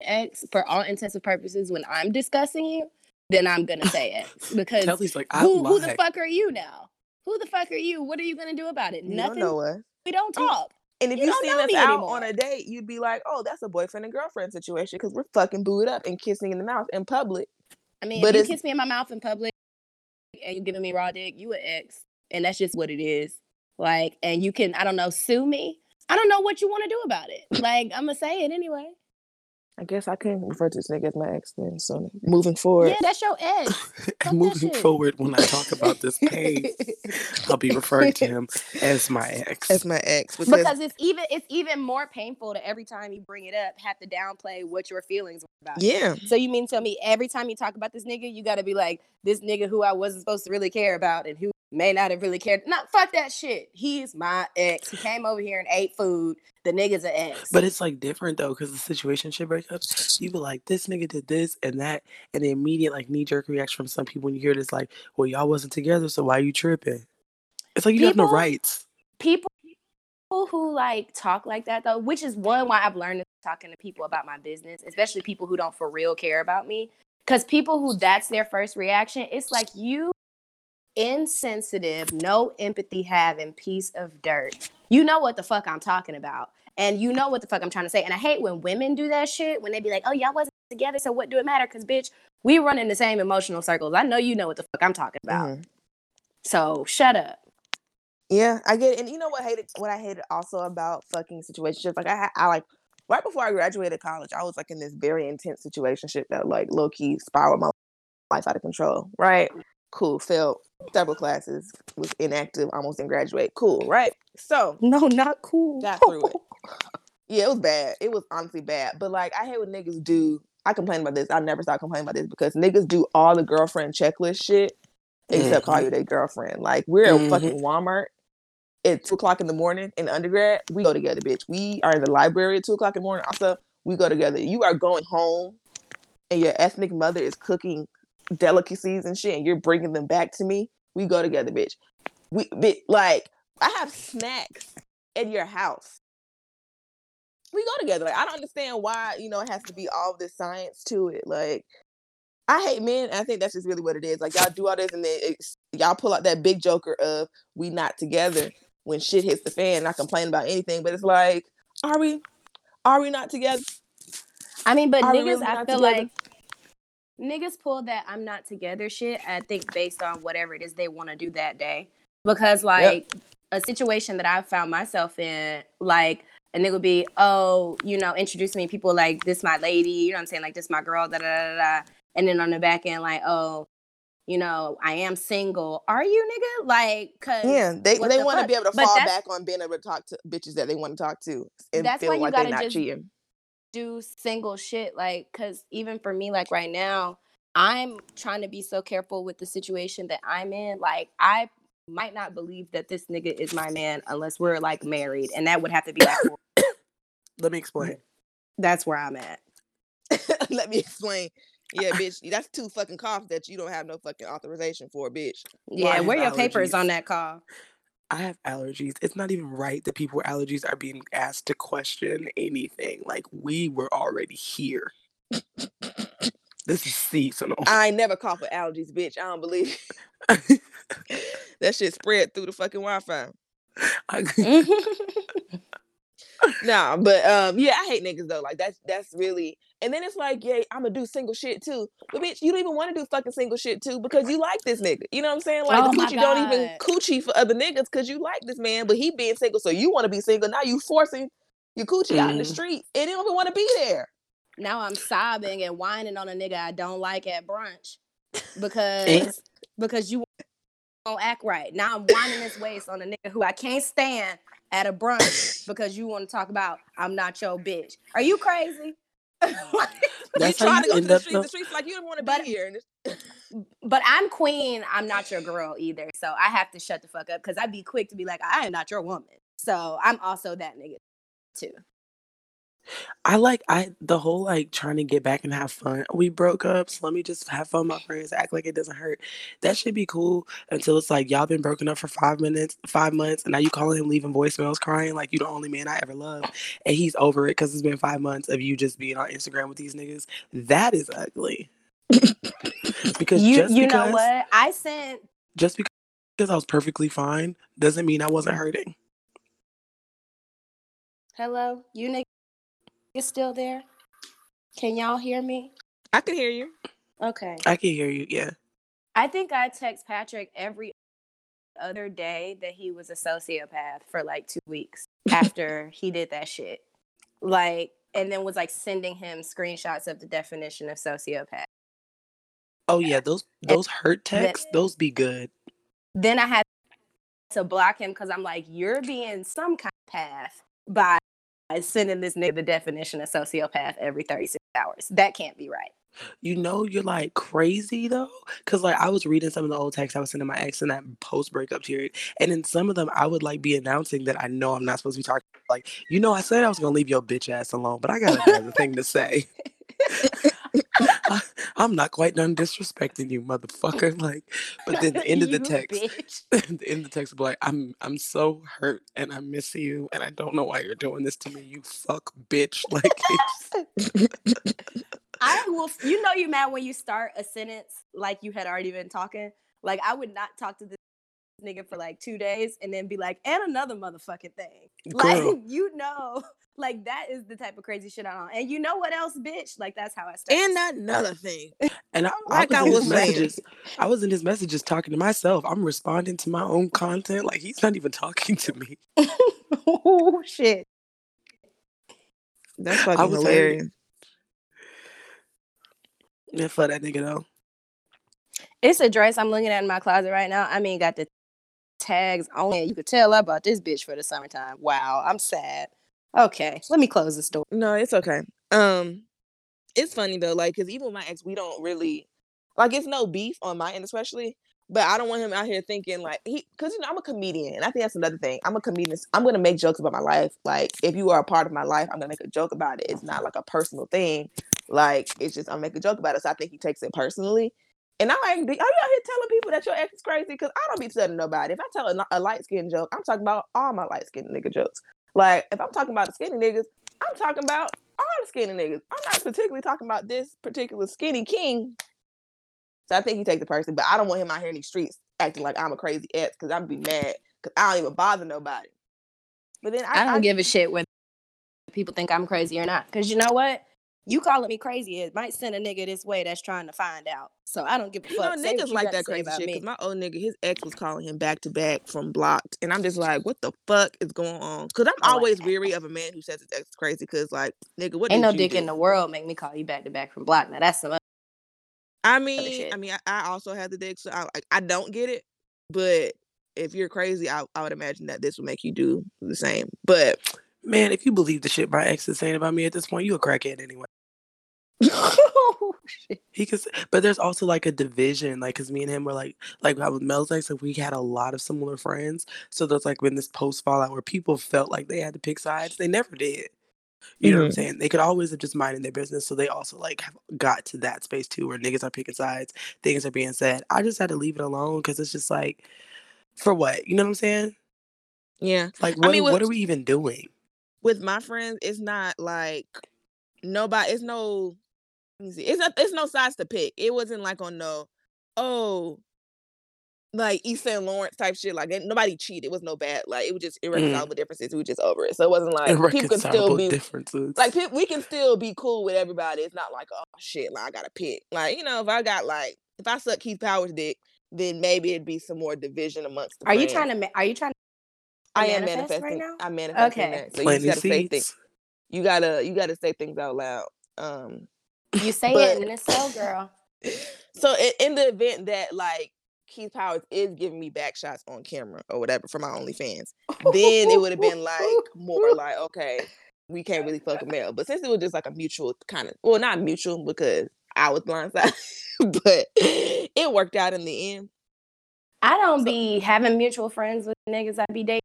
ex for all intents and purposes when I'm discussing you, then I'm gonna say it *laughs* because Kelly's like, who, who the fuck are you now? Who the fuck are you? What are you gonna do about it? you Nothing. don't know us. We don't talk. And if You you, seen us out anymore. on a date, you'd be like, "Oh, that's a boyfriend and girlfriend situation," because we're fucking booed up and kissing in the mouth in public. I mean, But if you kiss me in my mouth in public and you're giving me raw dick, you an ex, and that's just what it is. Like, and you can, I don't know, sue me. I don't know what you want to do about it. Like, I'm gonna say it anyway. I guess I can refer to this nigga as my ex then. So moving forward, Yeah, that's your ex. *laughs* and moving forward, when I talk about this page, *laughs* I'll be referring to him as my ex. as my ex because, because it's even it's even more painful to every time you bring it up have to downplay what your feelings were about. yeah, So you mean tell me every time you talk about this nigga, you got to be like this nigga who I wasn't supposed to really care about and who may not have really cared. Not fuck that shit. He's my ex. He came over here and ate food. The nigga's an ex. But it's like different though, because the situationship breakups, you be like, this nigga did this and that, and the immediate like knee jerk reaction from some people when you hear this, like, well, y'all wasn't together, so why you tripping? It's like you have no People- rights. people who like talk like that though, which is one why I've learned talking to people about my business, especially people who don't for real care about me. Because people who that's their first reaction, it's like you insensitive, no empathy having piece of dirt. You know what the fuck I'm talking about. And you know what the fuck I'm trying to say. And I hate when women do that shit when they be like, oh, y'all wasn't together, so what do it matter? Because, bitch, we run in the same emotional circles. I know you know what the fuck I'm talking about. mhm. So shut up. yeah, I get it. And you know what hated what I hated also about fucking situationships? Like I, I like right before I graduated college, I was like in this very intense situationship that like low key spiraled my life out of control. Right? Cool. Failed several classes. Was inactive. Almost didn't graduate. Cool. Right? So No, not cool. got through it. *laughs* Yeah, it was bad. It was honestly bad. But like, I hate what niggas do. I complain about this. I never stop complaining about this because niggas do all the girlfriend checklist shit except call you their girlfriend. Like we're Mhm. at fucking Walmart at two o'clock in the morning in undergrad. We go together, bitch. We are in the library at two o'clock in the morning. Also, we go together. You are going home, and your ethnic mother is cooking delicacies and shit, and you're bringing them back to me. We go together, bitch. We, like, I have snacks at your house. we go together. Like I don't understand why you know it has to be all this science to it. Like I hate men. I think that's just really what it is. Like y'all do all this and then it's, y'all pull out that big joker of we not together when shit hits the fan. Not complaining about anything, but it's like, are we? Are we not together? I mean, but Are niggas, really I feel together? like niggas pull that I'm not together shit. I think based on whatever it is they want to do that day, because like a situation that I found myself in, like a nigga would be, oh, you know, introduce me people like this my lady, you know what I'm saying, like this my girl, da da da da, and then on the back end like, oh. You know, I am single. Are you, nigga? Like, cause Yeah, they they the want to be able to But fall back on being able to talk to bitches that they want to talk to and That's why you like they're not just cheating. Do single shit like because even for me like right now i'm trying to be so careful with the situation that i'm in like i might not believe that this nigga is my man unless we're like married and that would have to be like *coughs* Let me explain. that's where i'm at *laughs* Let me explain. Yeah, bitch, that's two fucking coughs that you don't have no fucking authorization for, bitch. yeah have where your papers on that call I have allergies. It's not even right that people with allergies are being asked to question anything. Like we were already here. This is seasonal. I ain't never cough with allergies, bitch. I don't believe *laughs* *laughs* that shit spread through the fucking Wi-Fi. *laughs* Nah, but um, yeah, I hate niggas though. Like that's that's really, and then it's like, yeah, I'm gonna do single shit too. But bitch, you don't even want to do fucking single shit too because you like this nigga. You know what I'm saying? Like Oh the my coochie don't even God. coochie for other niggas because you like this man, but he being single, so you want to be single. Now you forcing your coochie out in the Mhm. street, and he don't even want to be there. now i'm sobbing and whining on a nigga i don't like at brunch because because you don't act right now i'm whining this waist on a nigga who i can't stand at a brunch because you want to talk about i'm not your bitch are you crazy *laughs* *laughs* That's you how trying to go to the up. streets. though. The streets like you don't want to But- be here. But i'm queen i'm not your girl either so i have to shut the fuck up because i'd be quick to be like i am not your woman so i'm also that nigga too I like I the whole like trying to get back and have fun. We broke up, so let me just have fun with my friends, act like it doesn't hurt. That should be cool until it's like y'all been broken up for five minutes, five months, and now you calling him leaving voicemails crying like you the only man I ever loved. And he's over it because it's been five months of you just being on Instagram with these niggas. That is ugly. *laughs* because you just you because know what i sent just because because I was perfectly fine doesn't mean I wasn't hurting. hello you nigga still there can y'all hear me I can hear you. okay I can hear you, yeah. I think I text Patrick every other day that he was a sociopath for like two weeks *laughs* after he did that shit. Like, and then was like sending him screenshots of the definition of sociopath. Oh yeah, those those hurt texts, those be good. Then I had to block him because I'm like, you're being some kind of path by Uh, sending this nigga the definition of sociopath every 36 hours. That can't be right. You know you're like crazy though, because like I was reading some of the old texts I was sending my ex in that post breakup period, and in some of them I would like be announcing that I know I'm not supposed to be talking. Like, you know, I said I was gonna leave your bitch ass alone, but I got another thing to say. *laughs* *laughs* I, am not quite done disrespecting you, motherfucker. *laughs* Like, but then the *laughs* end of the text, the end of the text will be like, I'm I'm so hurt and I miss you and I don't know why you're doing this to me, you fuck bitch. Like, I will. You know, you mad when you start a sentence like you had already been talking. Like I would not talk to this nigga for like two days and then be like, and another motherfucking thing. Like you know, like that is the type of crazy shit I'm on. And you know what else, bitch? Like that's how I start. And another thing. *laughs* And I, Like I I was in was messages. I was in his messages talking to myself. I'm responding to my own content. Like he's not even talking to me. *laughs* oh shit. That's I fucking was hilarious. Yeah, for that nigga though. It's a dress I'm looking at in my closet right now. I mean, got the tags on it. You could tell I bought this bitch for the summertime. Wow, I'm sad. Okay, let me close this door. No, it's okay. Um, it's funny though, like, cause even with my ex, we don't really like it's no beef on my end, especially. But I don't want him out here thinking like he, cause you know I'm a comedian, and I think that's another thing. I'm a comedian. I'm gonna make jokes about my life. Like if you are a part of my life, I'm gonna make a joke about it. It's not like a personal thing. Like it's just I'm make a joke about it. So I think he takes it personally. And I'm like, are you out here telling people that your ex is crazy? Because I don't be telling nobody. If I tell a, a light skinned joke, I'm talking about all my light skinned nigga jokes. Like if I'm talking about the skinny niggas, I'm talking about all the skinny niggas. I'm not particularly talking about this particular skinny king. So I think he takes the person, but I don't want him out here in these streets acting like I'm a crazy ex because I'm gonna be mad because I don't even bother nobody. But then I, I don't give a shit whether people think I'm crazy or not. Because you know what? You calling me crazy, it might send a nigga this way that's trying to find out. So I don't give a You fuck. know, niggas you like that crazy shit. me. Cause my old nigga, his ex was calling him back to back from blocked, and I'm just like, what the fuck is going on? Cause I'm Oh, always weary of a man who says his ex is crazy. Cause like, nigga, what Ain't no dick do? in the world make me call you back to back from blocked. Now that's some. I mean. I mean, I, I also have the dick, so I, like, I don't get it. But if you're crazy, I, I would imagine that this would make you do the same. But Man, if you believe the shit my ex is saying about me at this point, you a crackhead anyway. *laughs* oh, shit. He could, but there's also like a division, like, cause me and him were like, like I with Mel's ex, like we had a lot of similar friends. So there's like when this post fallout where people felt like they had to pick sides. They never did. You know what I'm Mhm. saying? They could always have just minded their business. So they also like have got to that space too, where niggas are picking sides, things are being said. I just had to leave it alone because it's just like, for what? You know what I'm saying? yeah, Like, I what? mean, what with- are we even doing? With my friends, it's not like nobody. It's no. Let me see. It's not. It's no sides to pick. It wasn't like on no. Oh. Like East St. Lawrence type shit. Like nobody cheated. It was no bad. Like it was just mm. irreconcilable differences. We were just over it. So it wasn't like people can still be differences. like pe- we can still be cool with everybody. It's not like oh shit, like I gotta pick. Like you know, if I got like if I suck Keith Powers' dick, then maybe it'd be some more division amongst the Are you trying to? ma- Are you trying? I am manifest right manifesting. now? I'm manifesting Okay. that. So you gotta say things. You gotta you gotta say things out loud. Um. You say But- it and it's so, girl. *laughs* So in, in the event that like Keith Powers is giving me back shots on camera or whatever for my OnlyFans, then it would have been like more *laughs* like okay, we can't really fuck a male. But since it was just like a mutual kind of well, not mutual because I was blindsided, *laughs* but it worked out in the end. I don't be having mutual friends with niggas I be dating.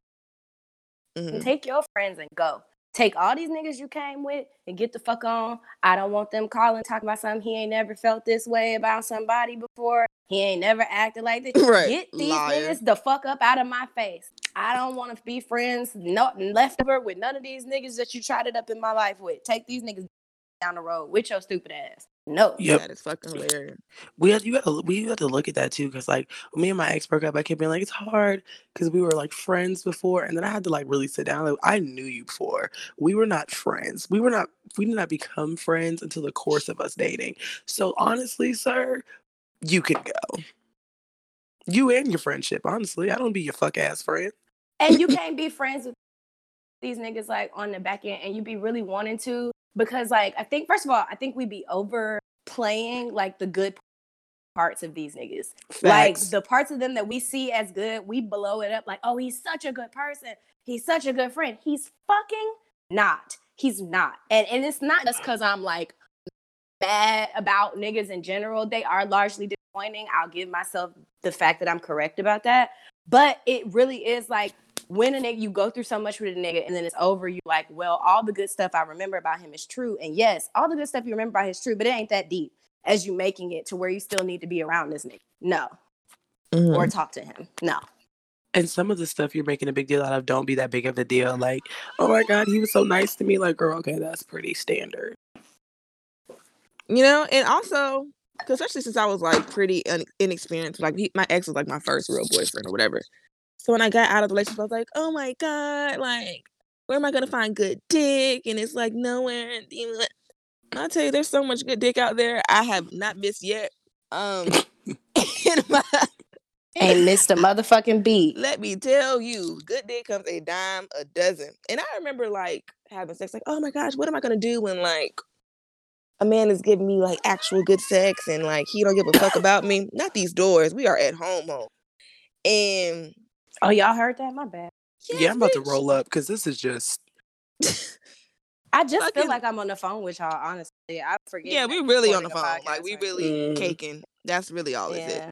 Mhm. Take your friends and go. Take all these niggas you came with and get the fuck on. I don't want them calling talking about something he ain't never felt this way about somebody before. He ain't never acted like this. *laughs* Right, Get these liar. niggas the fuck up out of my face. I don't want to be friends, nothing left over with none of these niggas that you tried it up in my life with. Take these niggas down the road with your stupid ass. No. Yep. That is fucking hilarious. we had you got to we had to look at that too because like me and my ex broke up, I kept being like it's hard because we were like friends before, and then I had to like really sit down. Like I knew you before. We were not friends. We were not. We did not become friends until the course of us dating. So honestly, sir, you can go. You and your friendship. Honestly, I don't be your fuck ass friend. and you *laughs* can't be friends with these niggas like on the back end and you be really wanting to because like I think first of all I think we be overplaying like the good parts of these niggas. Like the parts of them that we see as good we blow it up like oh he's such a good person. He's such a good friend. He's fucking not. He's not. And and it's not just because I'm like bad about niggas in general. They are largely disappointing. I'll give myself the fact that I'm correct about that. But it really is like when a nigga you go through so much with a nigga and then it's over, you like, well, all the good stuff I remember about him is true. And yes, all the good stuff you remember about him is true, but it ain't that deep as you making it to where you still need to be around this nigga. No. Or mm-hmm. talk to him. No. and some of the stuff you're making a big deal out of don't be that big of a deal. Like, oh my god, he was so nice to me. Like, girl, okay, that's pretty standard. you know, and also, 'cause especially since I was like pretty un- inexperienced, like he, my ex was like my first real boyfriend or whatever. So when I got out of the relationship, I was like, oh my god, like where am I gonna find good dick? And it's like nowhere. And I'll tell you, there's so much good dick out there. I have not missed yet. Um, *laughs* *laughs* in my, Ain't missed a motherfucking beat. let me tell you, good dick comes a dime a dozen. And I remember like having sex, like, oh my gosh, what am I gonna do when like a man is giving me like actual good sex and like he don't give a fuck *coughs* about me? Not these doors. We are at home, home. And Oh, y'all heard that? My bad. yeah, I'm about to roll up because this is just *laughs* I just Fucking- feel like I'm on the phone with y'all, honestly. I forget. Yeah, we we're really on the phone. a Like we really Mhm. caking. That's really all is it.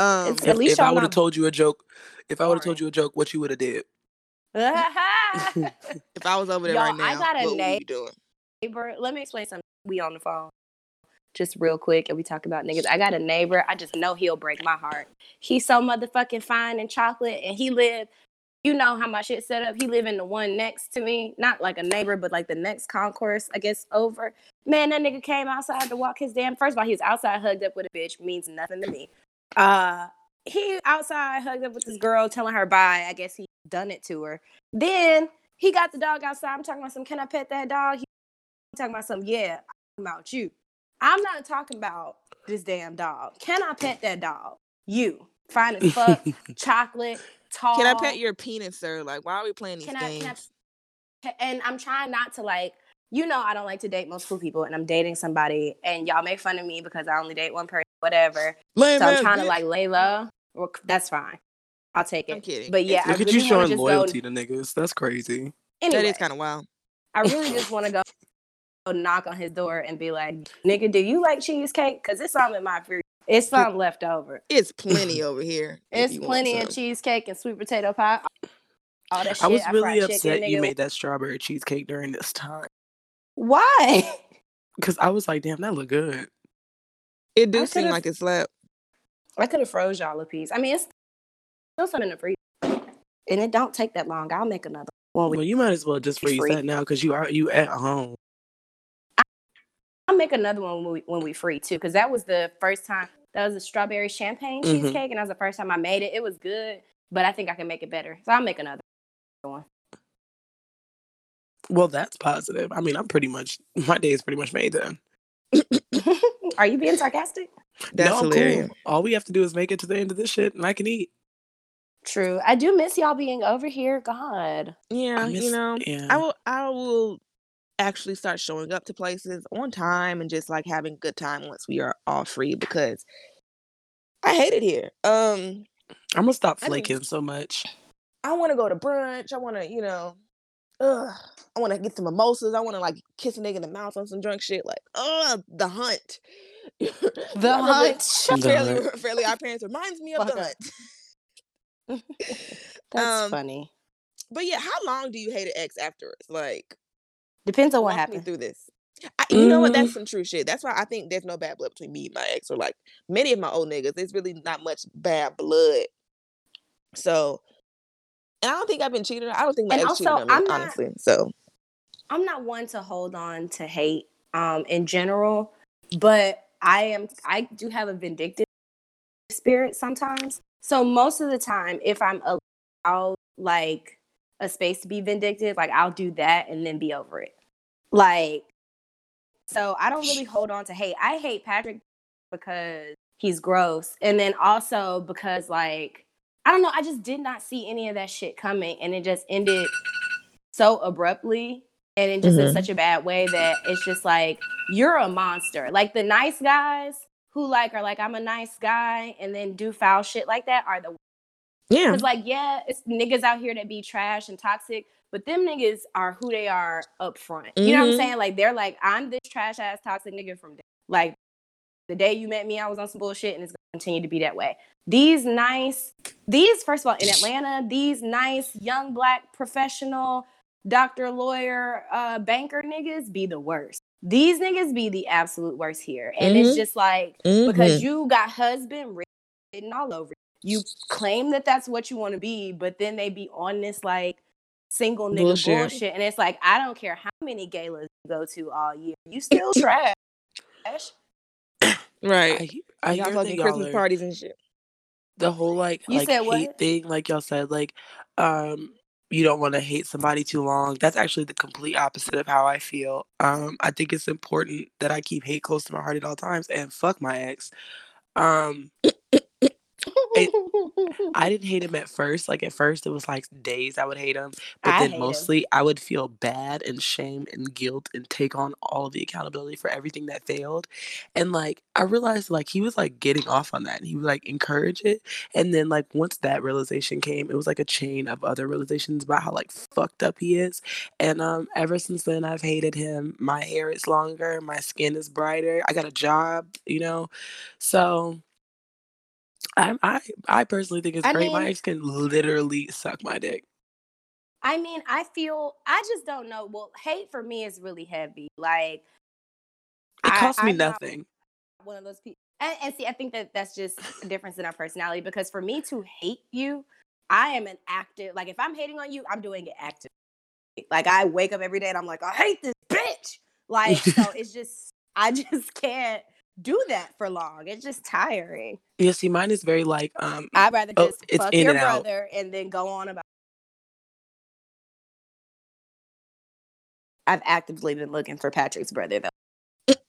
Um, It's- At if, least if I would have told you a joke, if I would have told you a joke, what you would have did? *laughs* *laughs* if I was over there Y'all, right now, I got a what would name- you doing? neighbor. Let me explain something. We on the phone. Just real quick, and we talk about niggas. I got a neighbor. I just know he'll break my heart. He's so motherfucking fine and chocolate, and he live. you know how my shit set up. He live in the one next to me, not like a neighbor, but like the next concourse, I guess, over. Man, that nigga came outside to walk his damn. First of all, he was outside hugged up with a bitch, means nothing to me. Uh, he outside hugged up with this girl, telling her bye. I guess he done it to her. Then he got the dog outside. I'm talking about some. Can I pet that dog? He talking about some. Yeah, I'm about you. I'm not talking about this damn dog. Can I pet that dog? You fine as fuck, *laughs* chocolate, tall. Can I pet your penis, sir? Like, why are we playing these Can I, games? can I? And I'm trying not to like. You know, I don't like to date multiple people, and I'm dating somebody, and y'all make fun of me because I only date one person, whatever. Lame So I'm ass trying to like lay low. Well, that's fine. I'll take it. I'm kidding. But yeah, I Look at really you showing just go- loyalty to niggas. That's crazy. Anyway, that is kind of wild. I really just want to go go knock on his door and be like, "Nigga, do you like cheesecake? Cause it's some in my fridge. It's some left over. It's *clears throat* plenty over here. It's plenty of cheesecake and sweet potato pie. All that shit. I was really chicken, upset you nigga. made that strawberry cheesecake during this time Why? *laughs* because I was like, damn, that look good. It do seem like it slapped. I could have froze y'all a piece. I mean, it's still something in the freezer, and it don't take that long. I'll make another one. Well, you might as well just freeze Free. that now because you are you at home. I'll make another one when we when we free too, because that was the first time. That was a strawberry champagne Mhm. cheesecake, and that was the first time I made it. It was good, but I think I can make it better. So I'll make another one. Well, that's positive. I mean, I'm pretty much my day is pretty much made then. *laughs* Are you being sarcastic? That's no, I'm hilarious. cool. All we have to do is make it to the end of this shit, and I can eat. True. I do miss y'all being over here. God. Yeah, miss, you know, yeah. I will. I will actually start showing up to places on time and just like having a good time once we are all free because I hate it here. Um, I'm gonna stop I flaking so much. I want to go to brunch. I want to, you know, ugh, I want to get some mimosas. I want to like kiss a nigga in the mouth on some drunk shit. Like, ugh, the hunt. *laughs* The *laughs* hunt. Fairly, fairly Odd Parents reminds me of the hunt. *laughs* That's Um, funny. But yeah, how long do you hate an ex afterwards? Like, Depends on what walk me happened. through this. I, you know what? Mm. That's some true shit. That's why I think there's no bad blood between me and my ex, or like many of my old niggas. There's really not much bad blood. So, and I don't think I've been cheated. on. I don't think my And ex cheated also, on me, I'm not- honestly. So, I'm not one to hold on to hate um in general, but I am I do have a vindictive spirit sometimes. So most of the time if I'm allowed like a space to be vindictive, like I'll do that and then be over it. Like so I don't really hold on to hate. I hate Patrick because he's gross and then also because like I don't know, I just did not see any of that shit coming and it just ended so abruptly and it just in Mhm. such a bad way that it's just like you're a monster. Like the nice guys who like are like I'm a nice guy and then do foul shit like that are the yeah. because like yeah, it's niggas out here that be trash and toxic, but them niggas are who they are up front. You know what I'm Mhm. saying? Like they're like I'm this trash ass toxic nigga from day. like the day you met me, I was on some bullshit and it's gonna continue to be that way. These nice, these first of all in Atlanta, these nice young black professional doctor, lawyer, uh, banker niggas be the worst. These niggas be the absolute worst here, and it's Mhm. just like Mm-hmm. because you got husband written all over you. You claim that that's what you want to be, but then they be on this like single nigga Bullshit. bullshit. and it's like I don't care how many galas you go to all year, you still *laughs* trash. right. I, I Y'all hear fucking Christmas are, parties and shit. the whole like You like said what? hate thing, like y'all said, like um you don't want to hate somebody too long. That's actually the complete opposite of how I feel. Um, I think it's important that I keep hate close to my heart at all times and fuck my ex. Um, I *laughs* didn't hate him at first. Like at first, it was like days I would hate him, but I then hate him. mostly I would feel bad and shame and guilt and take on all of the accountability for everything that failed. And like I realized, like he was like getting off on that, and he would like encourage it. And then like once that realization came, it was like a chain of other realizations about how like fucked up he is. And um, ever since then, I've hated him. My hair is longer, my skin is brighter. I got a job, you know, so. I I I personally think it's I great. my mean- ex can literally suck my dick. I mean, I feel I just don't know. Well, hate for me is really heavy. Like It I- costs me I'm not nothing. one of those people. And, and see, I think that that's just a difference in our personality because for me to hate you I am an active. Like if I'm hating on you, I'm doing it active. Like I wake up every day and I'm like, I hate this bitch. Like so, *laughs* it's just I just can't do that for long. It's just tiring. Yeah, see, mine is very like um. I'd rather Oh, just it's fuck your and out. brother and then go on about. I've actively been looking for Patrick's brother though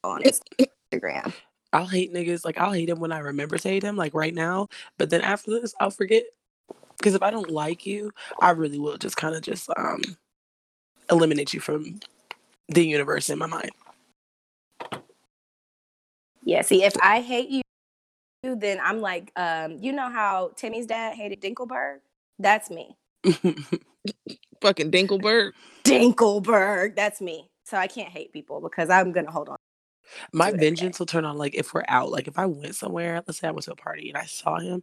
on *laughs* Instagram. I'll hate niggas. Like I'll hate him when I remember to hate him, like right now. But then after this, I'll forget. Because if I don't like you, I really will just kind of just um eliminate you from the universe in my mind. Yeah, see, if I hate you, then I'm like, um, you know how Timmy's dad hated Dinkelberg? That's me. *laughs* Fucking Dinkelberg. *laughs* Dinkelberg, that's me. So I can't hate people because I'm gonna hold on. my every day. vengeance will turn on like if we're out. Like if I went somewhere, let's say I went to a party and I saw him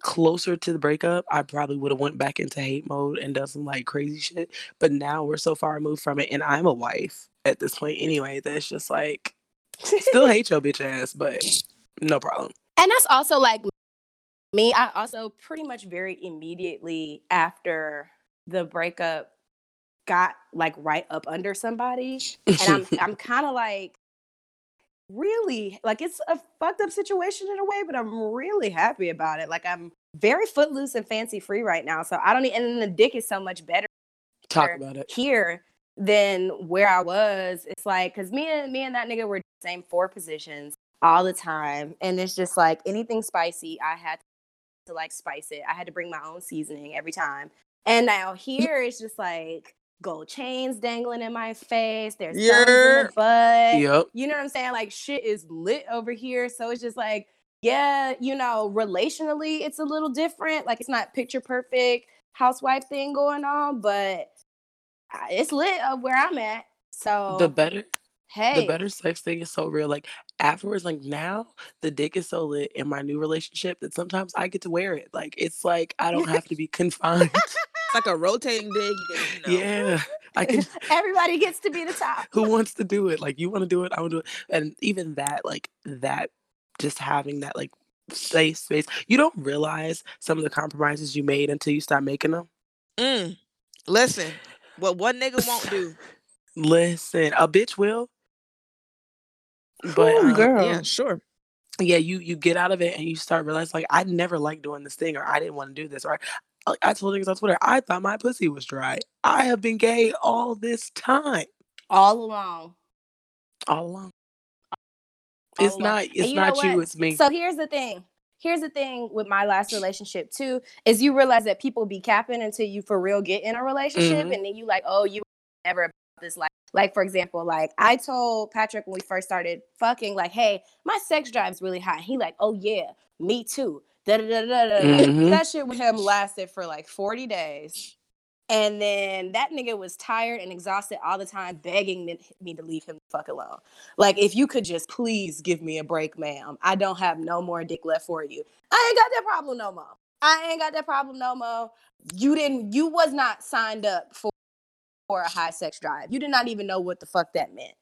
closer to the breakup, I probably would have went back into hate mode and done some like crazy shit. But now we're so far removed from it, and I'm a wife at this point anyway. That's just like still *laughs* hate your bitch ass, but no problem. and that's also like me. I also pretty much very immediately after the breakup got like right up under somebody. And I'm *laughs* I'm kind of like really like it's a fucked up situation in a way, but I'm really happy about it. Like I'm very footloose and fancy free right now. So I don't need and then the dick is so much better Talk about it. here than where I was. It's like because me and me and that nigga were the same four positions all the time, and it's just like anything spicy, I had to like spice it. I had to bring my own seasoning every time. And now here it's just like gold chains dangling in my face. There's thumbs in Yeah. the butt. Yep. You know what I'm saying? Like shit is lit over here. So it's just like, yeah, you know, relationally, it's a little different. Like it's not picture perfect housewife thing going on, but it's lit up where I'm at. So The better hey, the better sex thing is so real. Like afterwards, like now, the dick is so lit in my new relationship that sometimes I get to wear it. Like it's like I don't have to be confined. *laughs* It's like a rotating dick you know. yeah, I can. *laughs* everybody gets to be the top. Who wants to do it? Like you want to do it, I want to do it. And even that, like that, just having that like safe space. You don't realize some of the compromises you made until you start making them. Mm. Listen, what one nigga won't *laughs* do. Listen, a bitch will. But Ooh, um, girl. Yeah, sure. yeah, you you get out of it and you start realizing like I never liked doing this thing or I didn't want to do this or like I told niggas on Twitter I thought my pussy was dry. I have been gay all this time, All along. all along. all It's along. not. And It's you know not you. It's me. So here's the thing. Here's the thing with my last relationship too, is you realize that people be capping until you for real get in a relationship, Mhm. and then you like, oh, you never about this life. Like for example, like I told Patrick when we first started fucking, like, hey, my sex drive's really high. He like, oh yeah, me too. Mhm. That shit with him lasted for like 40 days. And then that nigga was tired and exhausted all the time, begging me, me to leave him the fuck alone. Like, if you could just please give me a break, ma'am. I don't have no more dick left for you. I ain't got that problem no more. I ain't got that problem no more. You didn't, you was not signed up for, for a high sex drive. You did not even know what the fuck that meant.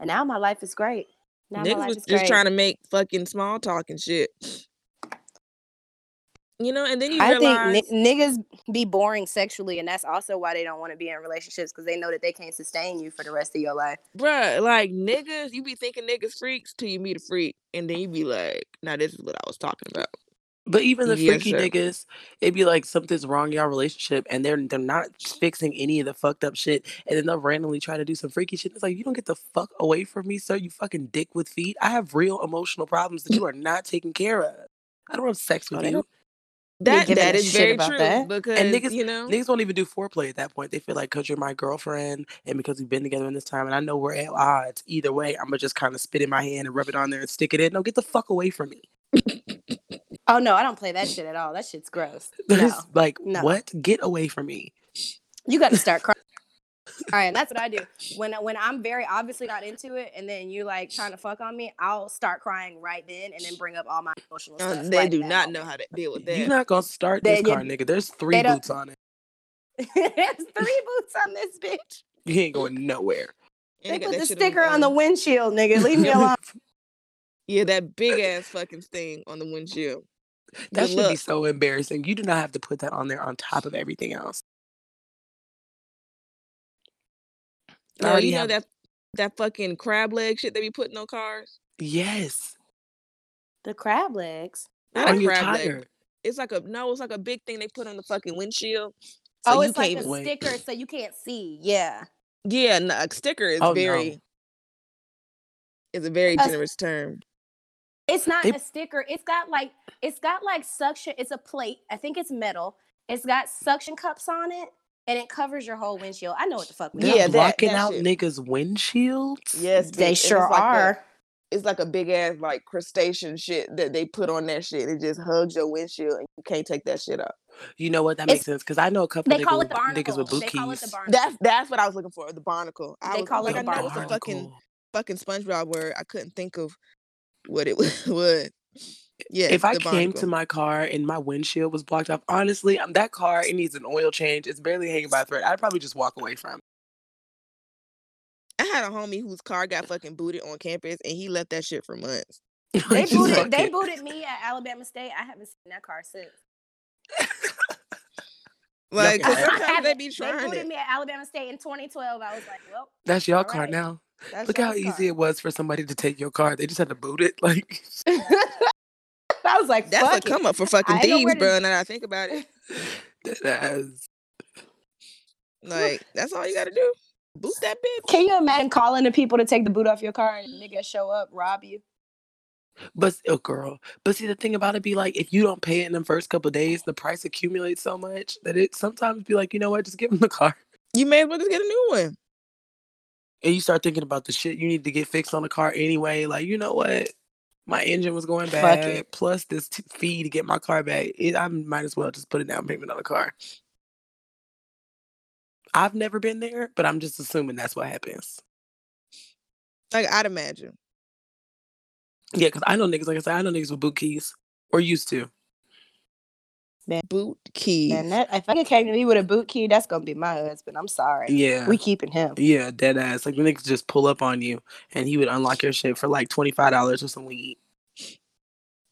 And now my life is great. Now my Niggas life was is just great. trying to make fucking small talk and shit. You know, and then you I realize think ni- niggas be boring sexually, and that's also why they don't want to be in relationships because they know that they can't sustain you for the rest of your life. Bruh, like niggas, you be thinking niggas freaks till you meet a freak, and then you be like, "Now this is what I was talking about." But even the Yes, freaky sir. niggas, it'd be like something's wrong in y'all relationship, and they're they're not fixing any of the fucked up shit, and then they'll randomly try to do some freaky shit. It's like you don't get the fuck away from me, sir. You fucking dick with feet. I have real emotional problems that you are not taking care of. I don't have sex Oh, with they you. That giving that a is shit very about true that. because niggas- you know Niggas won't even do foreplay at that point. They feel like because you're my girlfriend and because we've been together in this time and I know we're at odds. Either way, I'm gonna just kind of spit in my hand and rub it on there and stick it in. No, get the fuck away from me. *laughs* Oh no, I don't play that shit at all. That shit's gross. *laughs* No, is like no. what? Get away from me. you got to start crying. All right, that's what I do when when I'm very obviously not into it, and then you like trying to fuck on me. I'll start crying right then, and then bring up all my emotional uh, they right do in not know how to deal with that. You're not gonna start They- this car, nigga. There's three boots on it. moment. *laughs* There's three boots on this bitch. *laughs* You ain't going nowhere. They put the sticker on the windshield, nigga. Leave me alone. *laughs* Yeah, that big ass fucking thing on the windshield. That Good should be so embarrassing. You do not have to put that on there on top of everything else. No, already you know have- that that fucking crab leg shit they be putting on cars. Yes. The crab legs. Not on a your crab leg. It's like a no. It's like a big thing they put on the fucking windshield. oh, it's like a Wait. sticker so you can't see. Yeah. Yeah, no, a sticker is Oh, no. very. Is a very A- generous term. It's not They- a sticker. It's got like it's got like suction. It's a plate. I think it's metal. It's got suction cups on it, and it covers your whole windshield. I know what the fuck. we They're Yeah, yeah, that- blocking that out shit. niggas' windshields. Yes, they bitch, and sure it's like a- are. it's like a big ass like crustacean shit that they put on that shit. It just hugs your windshield and you can't take that shit up. You know what? That It's- makes sense because I know a couple They niggas, call with, it the niggas barnacle. with boot They call it the keys. barnacle. That's that's what I was looking for. The barnacle. I They was, call I it was the like, I know it's a fucking fucking SpongeBob word. I couldn't think of what it *laughs* would. Yeah. if I the came to my car and my windshield was blocked off, honestly, um, that car it needs an oil change. It's barely hanging by a thread. I'd probably just walk away from. it. I had a homie whose car got fucking booted on campus and he left that shit for months. *laughs* They booted. They booted me at Alabama State. I haven't seen that car since. *laughs* Like, 'cause I sometimes they haven't. be They booted it. me at Alabama State in 2012. I was like, well, That's your All car right. now. that's Look how y'all's easy car. it was for somebody to take your car. They just had to boot it. *laughs* Like *laughs* I was like, That's a fuck it. come up for fucking I thieves, where to- bro. Now that I think about it, that's like that's all you gotta do. Boot that bitch. Can you imagine calling the people to take the boot off your car and niggas show up, rob you? But oh, girl. But see, the thing about it be like, if you don't pay it in the first couple of days, the price accumulates so much that it sometimes be like, you know what, just give them the car, You may as well just get a new one. and you start thinking about the shit you need to get fixed on the car anyway. Like, you know what, my engine was going bad, plus this t- fee to get my car back. It, I might as well just put a down payment on the car. I've never been there, but I'm just assuming that's what happens. Like I'd imagine. Yeah, because I know niggas, like I said, I know niggas with boot keys, or used to. Man, boot key. And that if I came to me with a boot key, that's gonna be my husband. I'm sorry. Yeah. We keeping him. Yeah, dead ass. Like the niggas just pull up on you and he would unlock your shit for like twenty five dollars or some weed.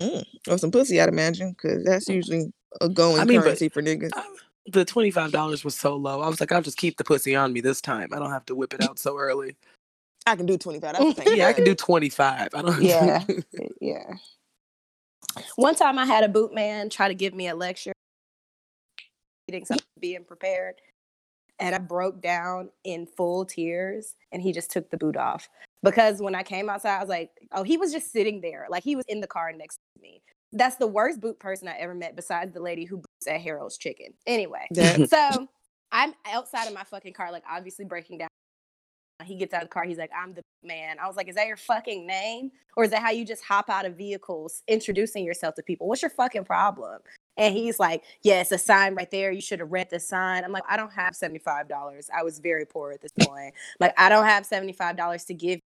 or some pussy, I'd imagine, because that's usually a going I mean, but- currency for niggas. Uh, The twenty five dollars was so low. I was like, I'll just keep the pussy on me this time. I don't have to whip it out so early. I can do twenty five. That's *laughs* the. Yeah, I can do twenty five. I don't. Yeah. *laughs* Yeah. One time I had a boot man try to give me a lecture, eating something, being prepared. And I broke down in full tears and he just took the boot off. Because when I came outside, I was like, oh, he was just sitting there. Like he was in the car next to me. That's the worst boot person I ever met besides the lady who boots at Harold's Chicken. Anyway, so I'm outside of my fucking car, like obviously breaking down. He gets out of the car. He's like, I'm the man. I was like, is that your fucking name? Or is that how you just hop out of vehicles introducing yourself to people? What's your fucking problem? And he's like, yeah, it's a sign right there. You should have read the sign. I'm like, I don't have $75. I was very poor at this point. Like, I don't have $75 to give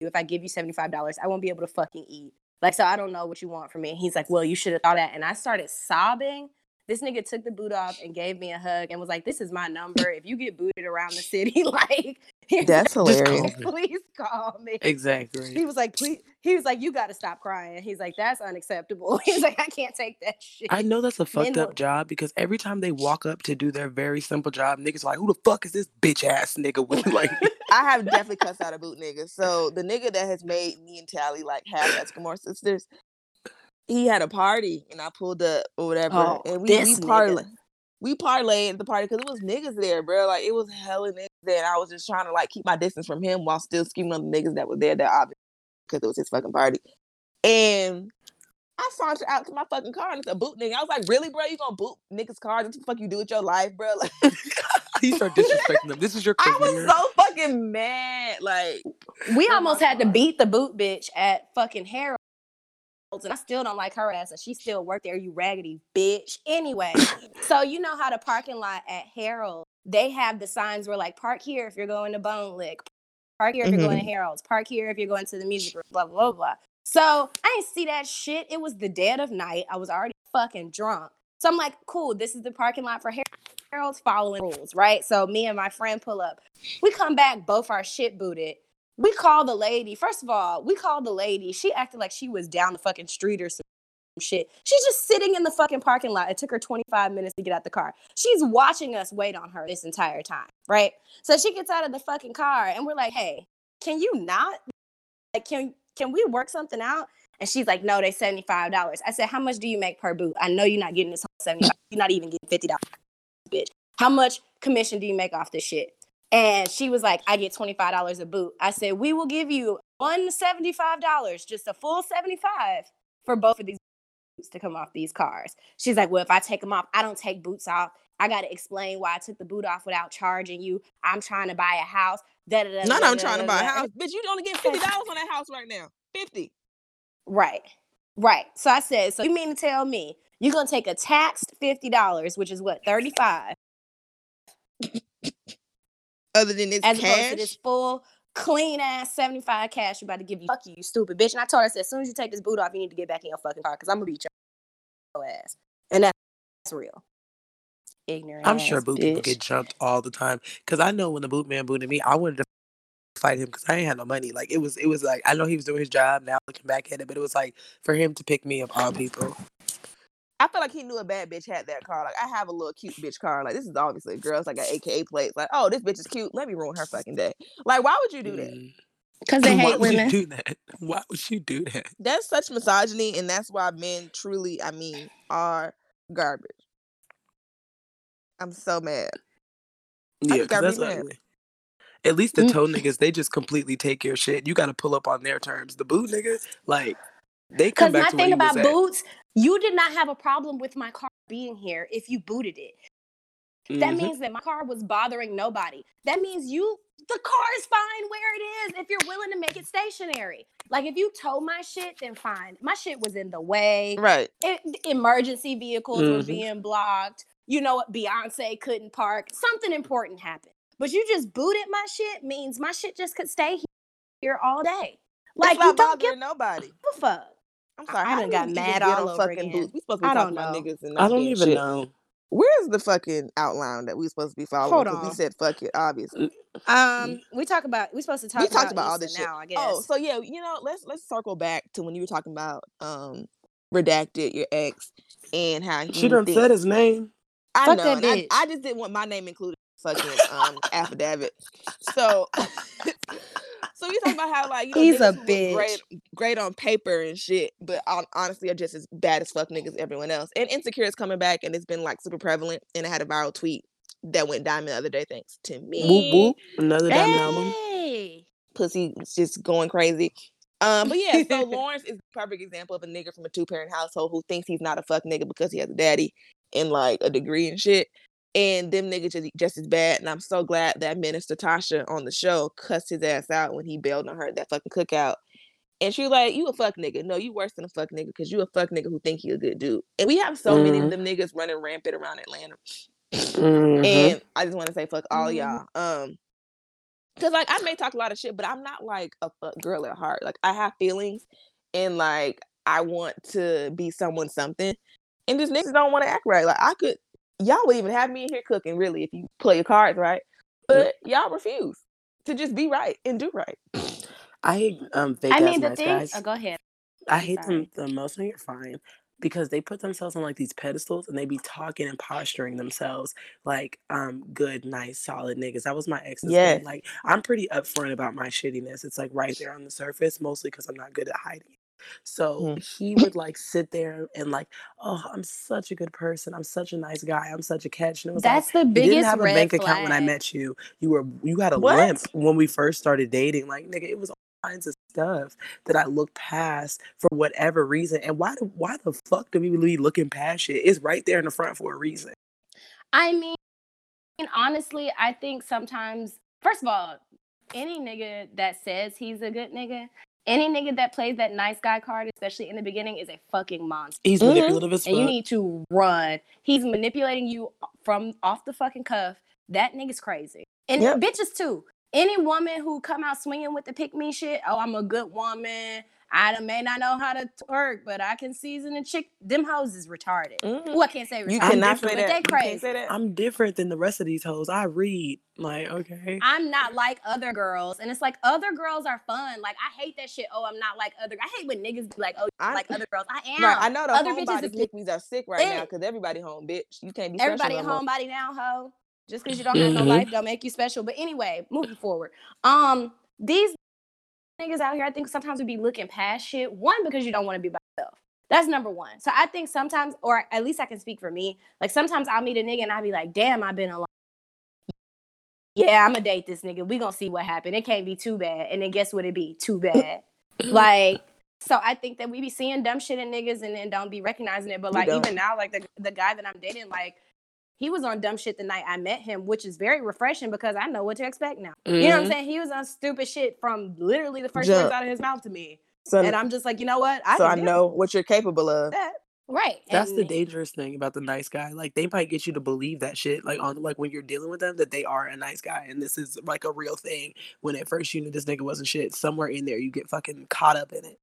you. If I give you $75, I won't be able to fucking eat. Like, so I don't know what you want from me. And he's like, well, you should have thought that. And I started sobbing. This nigga took the boot off and gave me a hug and was like, this is my number. If you get booted around the city, *laughs* like, That's Just hilarious. call please call me. Exactly. He was like, please. He was like, you got to stop crying. He's like, that's unacceptable. *laughs* He's like, I can't take that shit. I know that's a fucked will- up job because every time they walk up to do their very simple job, niggas like, who the fuck is this bitch ass nigga with *laughs* like I have definitely cussed out a boot nigga. So the nigga that has made me and Tally like half Eskimo sisters, he had a party and I pulled up or whatever, Oh, and we we this nigga. parlay. We parlayed at the party because it was niggas there, bro. Like it was hella niggas there, and I was just trying to like keep my distance from him while still scheming on the niggas that were there. That obviously because it was his fucking party, and I sauntered out to my fucking car and it's a boot nigga. I was like, really, bro? You gonna boot niggas' cars? What the fuck you do with your life, bro? *laughs* Like, *laughs* you start disrespecting them. This is your career. I was so fucking mad. Like, we Oh almost my had to beat the boot bitch at fucking Harold's. And I still don't like her ass, and she still worked there, you raggedy bitch. Anyway, so you know how the parking lot at Harold, they have the signs where like park here if you're going to Bone Lick, park here if you're going to mm-hmm. Harold's, park here if you're going to the music room, blah blah blah. So I didn't see that shit. It was the dead of night. I was already fucking drunk. So I'm like, cool, this is the parking lot for Har- Harold's following rules, right? So me and my friend pull up. We come back, both our shit booted. We call the lady. First of all, we called the lady. She acted like she was down the fucking street or some shit. She's just sitting in the fucking parking lot. It took her 25 minutes to get out the car. She's watching us wait on her this entire time, right? So she gets out of the fucking car and we're like, hey, can you not? Like, can can we work something out? And she's like, no, they $75. I said, how much do you make per boot? I know you're not getting this whole 75 You're not even getting $50, bitch. How much commission do you make off this shit? And she was like, I get $25 a boot. I said, we will give you $175, just a full 75 for both of these boots to come off these cars. She's like, well, if I take them off, I don't take boots off. I got to explain why I took the boot off without charging you. I'm trying to buy a house. Da, da, da, Not I'm trying to buy a house. Bitch, you only get fifty dollars on that house right now. Fifty. Right. Right. So I said, so you mean to tell me you're gonna take a taxed fifty dollars, which is what, 35, Other than this as opposed cash. to this full clean ass 75 cash you about to give you. Fuck you, you stupid bitch. And I told her, I said, as soon as you take this boot off, you need to get back in your fucking car because I'm gonna beat your ass. And that's, that's real. Ignorant. I'm sure ass boot people get jumped all the time. Cause I know when the boot man booted me, I wanted to fight him because I ain't had no money. Like it was, it was like I know he was doing his job. Now looking back at it, but it was like for him to pick me of all *laughs* people. I feel like he knew a bad bitch had that car. Like I have a little cute bitch car. Like this is obviously a girl. It's like an AKA plates. Like oh, this bitch is cute. Let me ruin her fucking day. Like why would you do that? Mm. Because they hate Why hate would women. you do that? *laughs* Why would you do that? That's such misogyny, and that's why men truly, I mean, are garbage. I'm so mad. Yeah, just 'cause got that's re-mad. ugly. At least the Mm. toe niggas, they just completely take your shit. You got to pull up on their terms. The boot nigga, like they Because my thing about boots, you did not have a problem with my car being here if you booted it. That Mhm. means that my car was bothering nobody. That means you, the car is fine where it is if you're willing to make it stationary. Like if you tow my shit, then fine. My shit was in the way. Right. It, emergency vehicles were Mhm. being blocked. You know what? Beyonce couldn't park. Something important happened. But you just booted my shit means my shit just could stay here all day. Like it's not you don't give nobody. a fuck. I'm sorry. I how done do got you mad all over fucking again. boots? We supposed to be I talking don't about know. niggas and I don't even shit. know. Where's the fucking outline that we supposed to be following? Hold Because we said fuck it, obviously. Um, we talk about we supposed to talk we talked about, about all Issa this shit. now, I guess. Oh, so yeah, you know, let's let's circle back to when you were talking about um redacted your ex and how he She done thinks- said his name. I Fuck know, that I. I just didn't want my name included in fucking um affidavit. So, *laughs* so you talking about how like you know He's a niggas who look great bitch. great on paper and shit, but hon- honestly are just as bad as fuck niggas everyone else. And insecure is coming back, and it's been like super prevalent. And I had a viral tweet that went diamond the other day, thanks to me. Whoop whoop. Another diamond album. Hey. Pussy was just going crazy. Um, but yeah, so *laughs* Lawrence is the perfect example of a nigga from a two parent household who thinks he's not a fuck nigga because he has a daddy and like a degree and shit. And them niggas just, just as bad. And I'm so glad that Minister Tasha on the show cussed his ass out when he bailed on her at that fucking cookout. And she was like, You a fuck nigga. No, you worse than a fuck nigga because you a fuck nigga who think he a good dude. And we have so many of Mhm. them niggas running rampant around Atlanta. Mhm. And I just want to say fuck all Mhm. y'all. Um Cause like I may talk a lot of shit, but I'm not like a fuck girl at heart. Like I have feelings and like I want to be someone something. And these niggas don't want to act right. Like I could y'all would even have me in here cooking, really, if you play your cards right. But y'all refuse to just be right and do right. I hate um fake I ass mean the nice thing. guys. Oh, go ahead. I I'm hate sorry. them the most when you're fine because they put themselves on like these pedestals and they be talking and posturing themselves like um good, nice, solid niggas. That was my ex. Yes. Like I'm pretty upfront about my shittiness. It's like right there on the surface, mostly because I'm not good at hiding. So mm-hmm. he would like sit there and like, oh, I'm such a good person. I'm such a nice guy. I'm such a catch. And it was like, That's the you biggest didn't have a red bank account when I flag. met you. You were you had a What? limp when we first started dating. Like nigga, it was all kinds of stuff that I looked past for whatever reason. And why do why the fuck do we be looking past shit? It's right there in the front for a reason. I mean, honestly, I think sometimes, first of all, any nigga that says he's a good nigga, any nigga that plays that nice guy card, especially in the beginning, is a fucking monster. He's Mhm. manipulative as fuck. And you need to run. He's manipulating you from off the fucking cuff. That nigga's crazy. And Yep. bitches too. Any woman who come out swinging with the pick me shit, oh, I'm a good woman. I done may not know how to twerk, but I can season a chick. Them hoes is retarded. Well, I can't say retarded. You cannot say that. but they You crazy. can't say that. I'm different than the rest of these hoes. I read. Like, okay. I'm not like other girls, and it's like other girls are fun. Like I hate that shit. Oh, I'm not like other. I hate when niggas be like, oh, I- like other girls. I am. Right, I know the other bitches homebody is pick are sick right now because everybody home, bitch. You can't be Everybody a special no homebody now, ho. Just because you don't have no Mhm. life don't make you special. But anyway, moving forward. Um, these niggas out here, I think sometimes we be looking past shit. One, because you don't want to be by yourself. That's number one. So I think sometimes, or at least I can speak for me. Like sometimes I'll meet a nigga and I'll be like, damn, I've been alone. Yeah, I'm gonna date this nigga. We gonna see what happened. It can't be too bad. And then guess what it be? Too bad. *laughs* like so I think that we be seeing dumb shit in niggas and then don't be recognizing it. But like even now, like the the guy that I'm dating, like he was on dumb shit the night I met him, which is very refreshing because I know what to expect now. You know what I'm Mhm. saying? He was on stupid shit from literally the first Jump. words out of his mouth to me. So, And I'm just like, you know what? I so I know with what you're capable of. that. Right. That's the dangerous thing about the nice guy. Like they might get you to believe that shit, like on like when you're dealing with them, that they are a nice guy and this is like a real thing. When at first you knew this nigga wasn't shit, somewhere in there you get fucking caught up in it.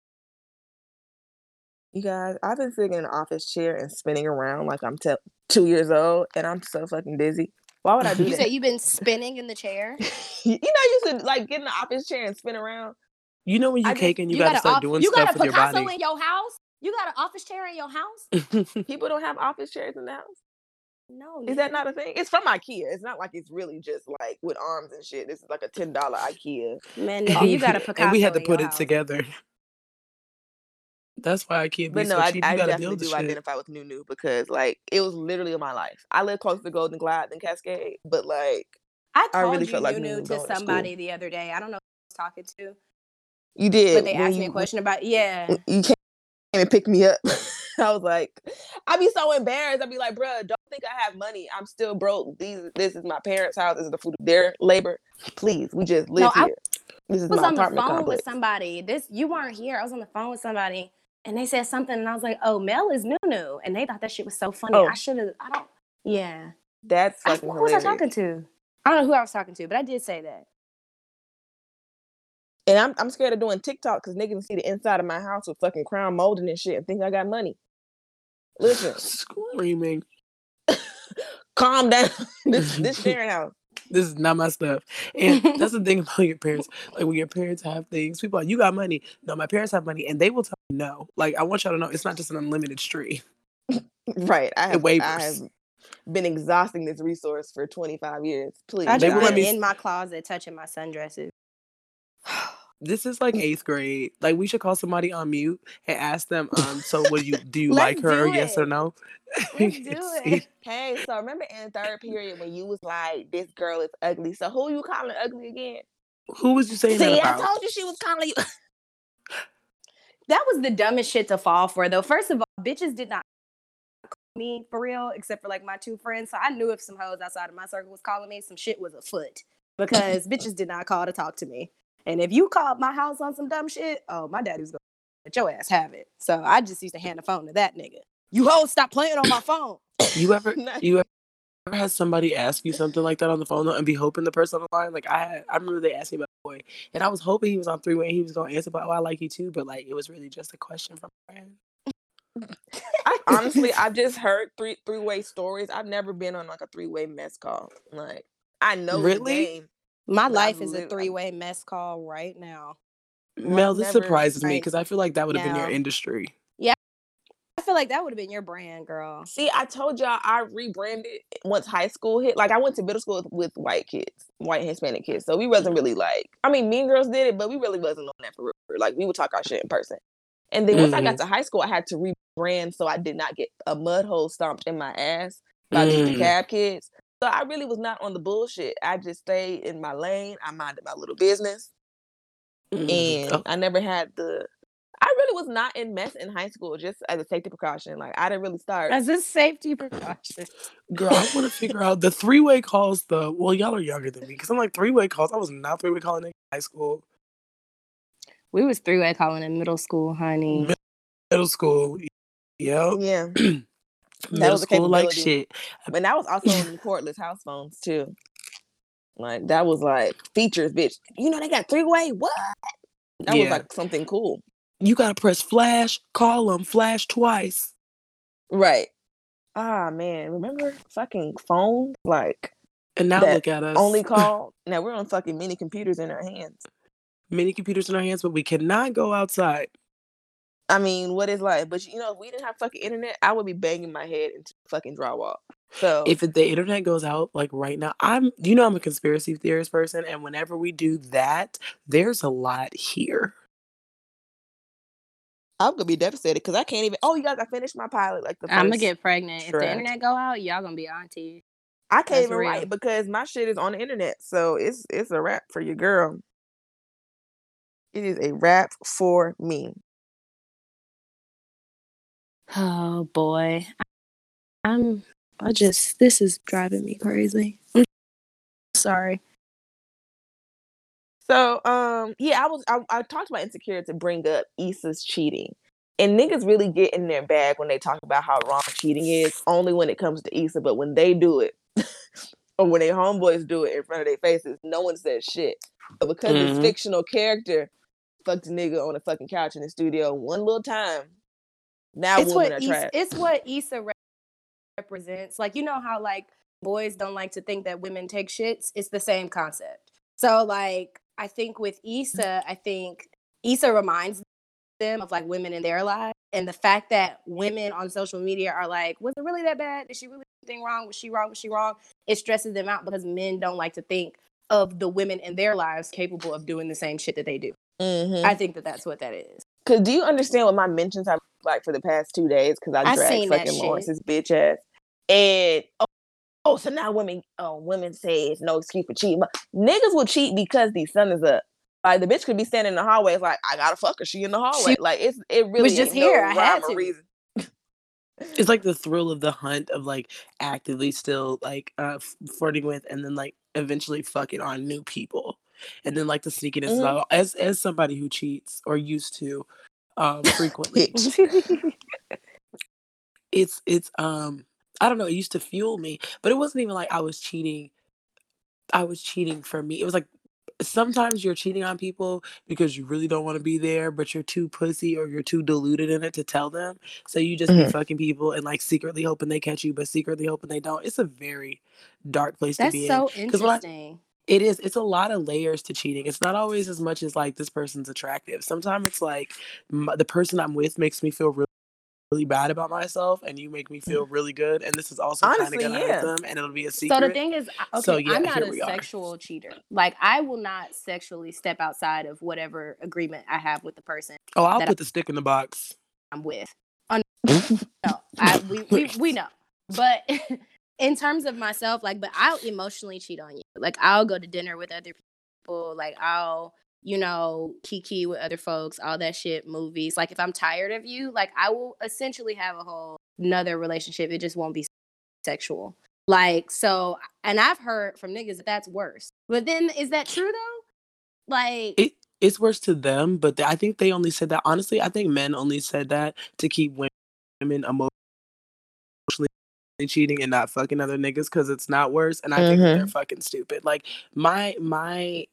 You guys, I've been sitting in an office chair and spinning around like I'm te- two years old, and I'm so fucking dizzy. Why would I do that? You that? said you've been spinning in the chair. *laughs* you know, you should like get in the office chair and spin around. You know when you I just- cake and you, got gotta a start off- doing you stuff got a with your Picasso body. in your house. You got an office chair in your house. *laughs* People don't have office chairs in the house. No, Is that not a thing? It's from IKEA. It's not like it's really just like with arms and shit. This is like a ten dollar IKEA. man? *laughs* Nigga, you got a Picasso. and we had to put it house. together. That's why I can't be But no, so I, cheap. I You gotta definitely build do shit. identify with Nunu because like it was literally in my life. I live closer to Golden Glide than Cascade, but like I I called really you felt like Nunu Nunu to going to somebody the other day. I don't know who I was talking to, you did. but they when asked me a question about yeah. when You came and picked me up. *laughs* I was like, I'd be so embarrassed. I'd be like, bruh, don't think I have money. I'm still broke. These, this is my parents' house. This is the food of their labor. Please, we just live I here. This is was my on the phone complex. with somebody. This you weren't here. I was on the phone with somebody, and they said something, and I was like, "Oh, Mel is Nunu," and they thought that shit was so funny. Oh. I should have. I don't. Yeah. That's I, fucking who was I talking to? I don't know who I was talking to, but I did say that. And I'm I'm scared of doing TikTok because niggas see the inside of my house with fucking crown molding and shit and think I got money. Listen, *laughs* Screaming. *laughs* calm down. *laughs* this this sharing house. This is not my stuff. And that's the thing *laughs* about your parents. Like when your parents have things, people are like, you got money. No, my parents have money. And they will tell you no. Like I want y'all to know it's not just an unlimited stream. *laughs* Right. I It have, I have been exhausting this resource for 25 years. Please. I They just will let been me- in my closet touching my sundresses. This is like eighth grade. Like we should call somebody on mute and ask them, um, so would you do you like her yes or no? *laughs* Let's do it. *laughs* Hey, so remember in third period when you was like, this girl is ugly. So who you calling ugly again? Who was you *laughs* saying See, that I told you she was calling you. That was the dumbest shit to fall for, though. First of all, bitches did not call me for real, except for like my two friends. So I knew if some hoes outside of my circle was calling me, some shit was afoot because bitches did not call to talk to me. And if you called my house on some dumb shit, oh, my daddy was gonna let your ass have it. So I just used to hand the phone to that nigga. You hoes stop playing on my phone. You *coughs* ever you ever had somebody ask you something like that on the phone though, and be hoping the person on the line? Like I had, I remember they asked me about a boy, and I was hoping he was on three way and he was gonna answer, but oh, I like you too. But like it was really just a question from a friend. I honestly, I've just heard three three way stories. I've never been on like a three way mess call. Like I know Really? The game. My But life is a three way mess call right now. Mel, I've this never- surprises me because I feel like that would have been your industry. Yeah, I feel like that would have been your brand, girl. See, I told y'all I rebranded once high school hit. Like I went to middle school with white kids, white Hispanic kids. So we wasn't really like. I mean, Mean Girls did it, but we really wasn't on that for real. Like we would talk our shit in person. And then once I got to high school, I had to rebrand so I did not get a mud hole stomped in my ass by these Mm. DeKalb kids. So I really was not on the bullshit. I just stayed in my lane. I minded my little business, Mm. and Oh, I never had the. I really was not in mess in high school, just as a safety precaution. Like I didn't really start. As a safety precaution. girl, I want to *laughs* figure out the three way calls. The well, y'all are younger than me because I'm like three way calls. I was not three way calling in high school, We was three way calling in middle school, honey. Mi- middle school. Yep, yeah. *clears throat* middle was a school like shit. And that was also on the *laughs* cordless house phones too. Like that was like features, bitch. You know they got three way. What? That was like something cool. You gotta press flash, call them, flash twice. Right. Ah man, remember fucking phones? Like And now look at us. only *laughs* call. now we're on fucking mini computers in our hands. mini computers in our hands, but we cannot go outside. I mean, what is life? But you know, if we didn't have fucking internet, I would be banging my head into fucking drywall. So If the internet goes out like right now, I'm you know I'm a conspiracy theorist person, and whenever we do that, there's a lot here. I'm gonna be devastated because I can't even. Oh, you guys, I finished my pilot. Like the 1st I'm gonna get pregnant. If the internet go out, y'all gonna be auntie. I can't That's even real. write because my shit is on the internet. So it's it's a wrap for your girl. It is a wrap for me. Oh boy. I'm I just this is driving me crazy. I'm sorry. So um yeah, I was I, I talked about insecure to bring up Issa's cheating. And niggas really get in their bag when they talk about how wrong cheating is, only when it comes to Issa. But when they do it, *laughs* or when their homeboys do it in front of their faces, no one says shit. But because this Mhm. fictional character fucked a nigga on a fucking couch in the studio one little time, now it's women what are Issa, trash. it's what Issa re- represents. Like you know how like boys don't like to think that women take shits. It's the same concept. So like I think with Issa, I think Issa reminds them of like women in their lives, and the fact that women on social media are like, was it really that bad? Did she really anything wrong? Was she wrong? Was she wrong? It stresses them out because men don't like to think of the women in their lives capable of doing the same shit that they do. Mhm. I think that that's what that is. Cause do you understand what my mentions have like for the past two days? Cause I I dragged fucking shit. Lawrence's bitch ass. And oh, oh, so now women, oh, women say it's no excuse for cheating, but niggas will cheat because the sun is up. Like the bitch could be standing in the hallway. It's like I gotta fuck her. She in the hallway. like it's it really was just here. No I had to. reason. It's like the thrill of the hunt of like actively still like uh flirting with and then like eventually fucking on new people. And then like the sneakiness Mhm. of as as somebody who cheats or used to um frequently. *laughs* It's it's um I don't know, it used to fuel me, but it wasn't even like I was cheating. I was cheating for me. It was like sometimes you're cheating on people because you really don't want to be there, but you're too pussy or you're too deluded in it to tell them. So you just be Mhm. fucking people and like secretly hoping they catch you, but secretly hoping they don't. It's a very dark place to be. That's so in. 'Cause when I- interesting. It is. It's a lot of layers to cheating. It's not always as much as like this person's attractive. Sometimes it's like m- the person I'm with makes me feel really, really bad about myself, and you make me feel mm. really good. And this is also kind of gonna yeah. hurt them, and it'll be a secret. So the thing is, okay, So, yeah, I'm not a we are. sexual cheater. Like I will not sexually step outside of whatever agreement I have with the person oh, I'll that I- put the stick in the box. I'm with. *laughs* No, I, we, we we know. But *laughs* *laughs* in terms of myself, like, but I'll emotionally cheat on you. Like I'll go to dinner with other people. Like I'll, you know, kiki with other folks, all that shit, movies. Like if I'm tired of you, like I will essentially have a whole another relationship. It just won't be sexual. Like so, and I've heard from niggas that that's worse. But then, is that true though? Like, It it's worse to them, but th- I think they only said that. Honestly, I think men only said that to keep wo- women cheating and not fucking other niggas because it's not worse. And I think that they're mm-hmm. fucking stupid. Like my my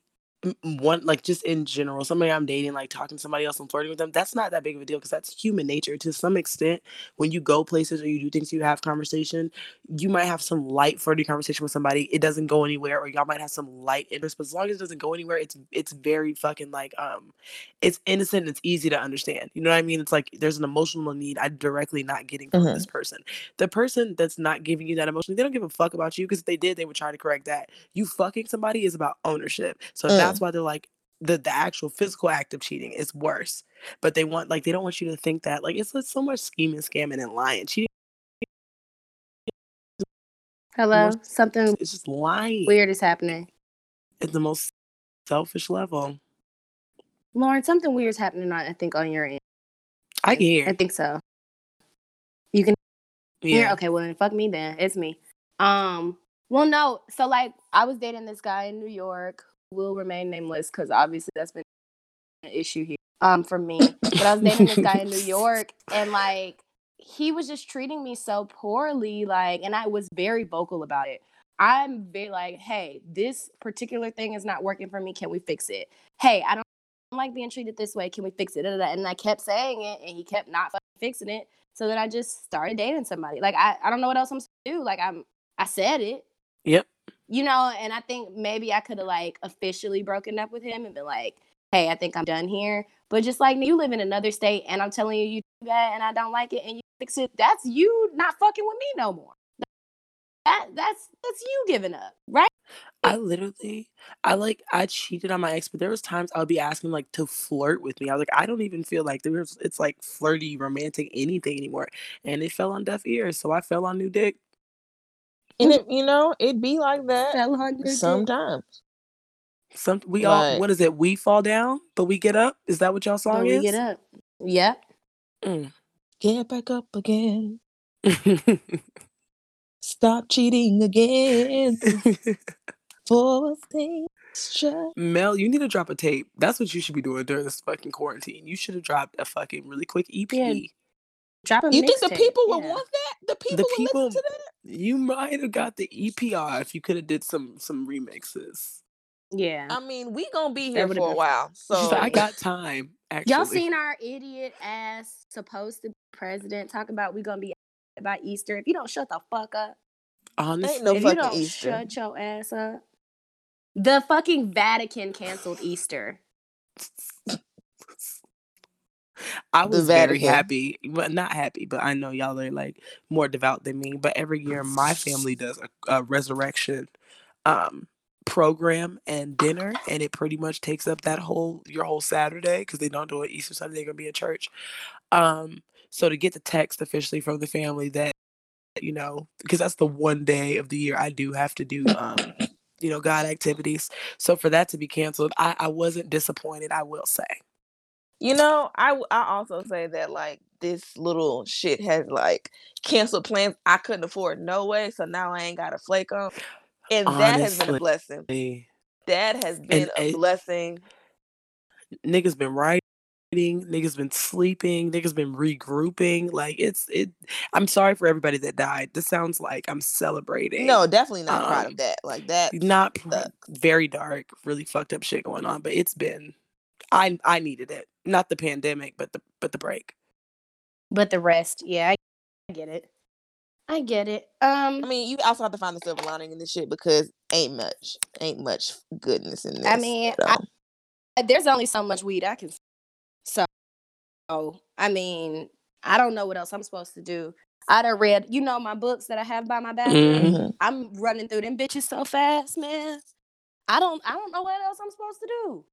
one like just in general, somebody I'm dating, like talking to somebody else and flirting with them, that's not that big of a deal because that's human nature. To some extent, when you go places or you do things, you have conversation, you might have some light flirty conversation with somebody. It doesn't go anywhere, or y'all might have some light interest, but as long as it doesn't go anywhere, it's it's very fucking like um it's innocent and it's easy to understand. You know what I mean? It's like there's an emotional need I'm directly not getting from Mhm. this person. The person that's not giving you that emotion, they don't give a fuck about you because if they did, they would try to correct that. You fucking somebody is about ownership. So Mm. that's why they're like the the actual physical act of cheating is worse. But they want like they don't want you to think that like it's, it's so much scheming, scamming, and lying. Cheating hello, more- something It's just lying weird is happening. at the most selfish level. Lauren, something weird is happening. On, I think on your end. I can I think so. You can hear? Yeah. Okay, well then fuck me then. It's me. Um, well no, so like I was dating this guy in New York, will remain nameless because obviously that's been an issue here. Um, for me. But I was dating this guy in New York and like he was just treating me so poorly, like, and I was very vocal about it. I'm very like, hey, this particular thing is not working for me. Can we fix it? Hey, I don't like being treated this way. Can we fix it? And I kept saying it, and he kept not fixing it. So then I just started dating somebody. Like I, I don't know what else I'm supposed to do. Like I'm, I said it, Yep. You know. And I think maybe I could have like officially broken up with him and been like, hey, I think I'm done here. But just like you live in another state, and I'm telling you you do that, and I don't like it, and you fix it. That's you not fucking with me no more. That that's that's you giving up, right? I literally, I like, I cheated on my ex, but there was times I would be asking like to flirt with me. I was like, I don't even feel like there's, it's like flirty, romantic, anything anymore. And it fell on deaf ears, so I fell on new dick. And *laughs* it, you know, it'd be like that Fell on sometimes. Some we all. What is it? We fall down, but we get up. Is that what y'all But song we is? get up. Yeah. Mm. Get back up again. *laughs* Stop cheating again. *laughs* For things just Mel, you need to drop a tape. That's what you should be doing during this fucking quarantine. You should have dropped a fucking really quick EP. Yeah, Drop a You think the mixtape, people would yeah. want that? The people the would people, listen to that? you might have got the EPR if you could have did some some remixes. Yeah. I mean, we gonna be here would've for a while. She's So I got time. Actually, Y'all seen our idiot ass supposed to be president talk about we gonna be by Easter? If you don't shut the fuck up, honestly, no if you don't Easter. shut your ass up, the fucking Vatican canceled Easter. *laughs* I was very happy, but not happy. But I know y'all are like more devout than me. But every year, my family does a, a resurrection um program and dinner, and it pretty much takes up that whole your whole Saturday because they don't do it Easter Sunday. They're gonna be in church. Um, so to get the text officially from the family that you know, because that's the one day of the year I do have to do um you know God activities. So for that to be canceled, I I wasn't disappointed. I will say. You know, I w- I also say that like this little shit has like canceled plans I couldn't afford no way, so now I ain't got a flake on, and that has been a Honestly. blessing. That has been a it- blessing. niggas been writing, niggas been sleeping, niggas been regrouping. Like it's it. I'm sorry for everybody that died. This sounds like I'm celebrating. No, definitely not proud um, of that. Like that. not pr- sucks. very dark, really fucked up shit going on. But it's been, I I needed it. Not the pandemic, but the but the break. But the rest, yeah, I get it. I get it. Um, I mean, you also have to find the silver lining in this shit because ain't much, ain't much goodness in this. I mean, at I- Uh, there's only so much weed I can. So, oh, I mean, I don't know what else I'm supposed to do. I'd have read, you know, my books that I have by my bathroom. Mhm. I'm running through them bitches so fast, man. I don't, I don't know what else I'm supposed to do.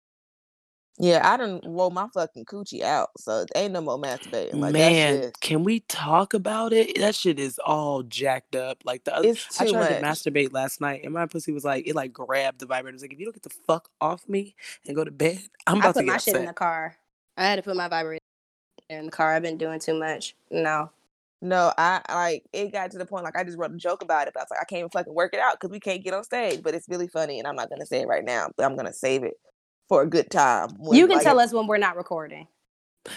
Yeah, I done roll my fucking coochie out, so ain't no more masturbating. Like Man, that's just, can we talk about it? That shit is all jacked up. Like the other, it's I too tried much. to masturbate last night, and my pussy was like, it like grabbed the vibrator. It was like, if you don't get the fuck off me and go to bed, I'm I about put to get my get shit in the car. I had to put my vibrator in the car. I've been doing too much. No. No, I I, like it got to the point like I just wrote a joke about it. But I was like, I can't even fucking work it out because we can't get on stage. But it's really funny, and I'm not gonna say it right now. But I'm gonna save it for a good time. when, you can like, tell us when we're not recording.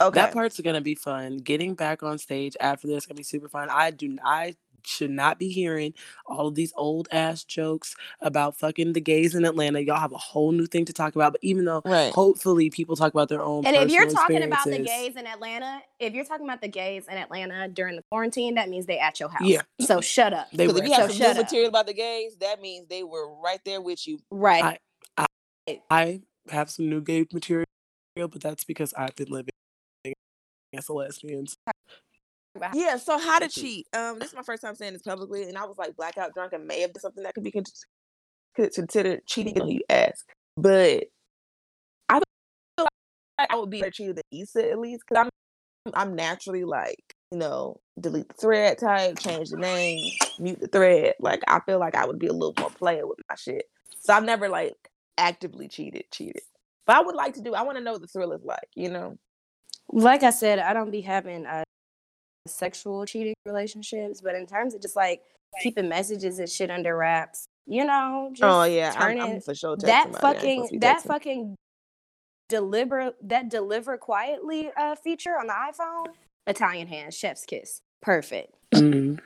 Okay. That part's gonna be fun. Getting back on stage after this is gonna be super fun. I do. I should not be hearing all of these old ass jokes about fucking the gays in Atlanta. Y'all have a whole new thing to talk about. But even though Right. hopefully people talk about their own And if you're talking about the gays in Atlanta, if you're talking about the gays in Atlanta during the quarantine, that means they at your house. Yeah. So shut up. they were if you have So some shut new material about the gays, that means they were right there with you. Right. I have some new gay material, but that's because I've been living as a lesbian. Yeah. So how to That's cheat? Um, this is my first time saying this publicly, and I was like blackout drunk and may have done something that could be con- considered cheating. when You ask, but I feel like I would be better cheated than Issa at least because I'm I'm naturally like you know delete the thread type, change the name, mute the thread. Like I feel like I would be a little more player with my shit. So I've never like actively cheated, cheated. But I would like to do. I want to know what the thrill is like. You know. like I said, I don't be having uh, sexual cheating relationships, but in terms of just like keeping messages and shit under wraps, you know, just oh yeah, I'm, turning I'm for sure. that somebody I ain't supposed to fucking that fucking deliver that deliver quietly uh feature on the iPhone. Italian hand, chef's kiss, perfect, Mhm.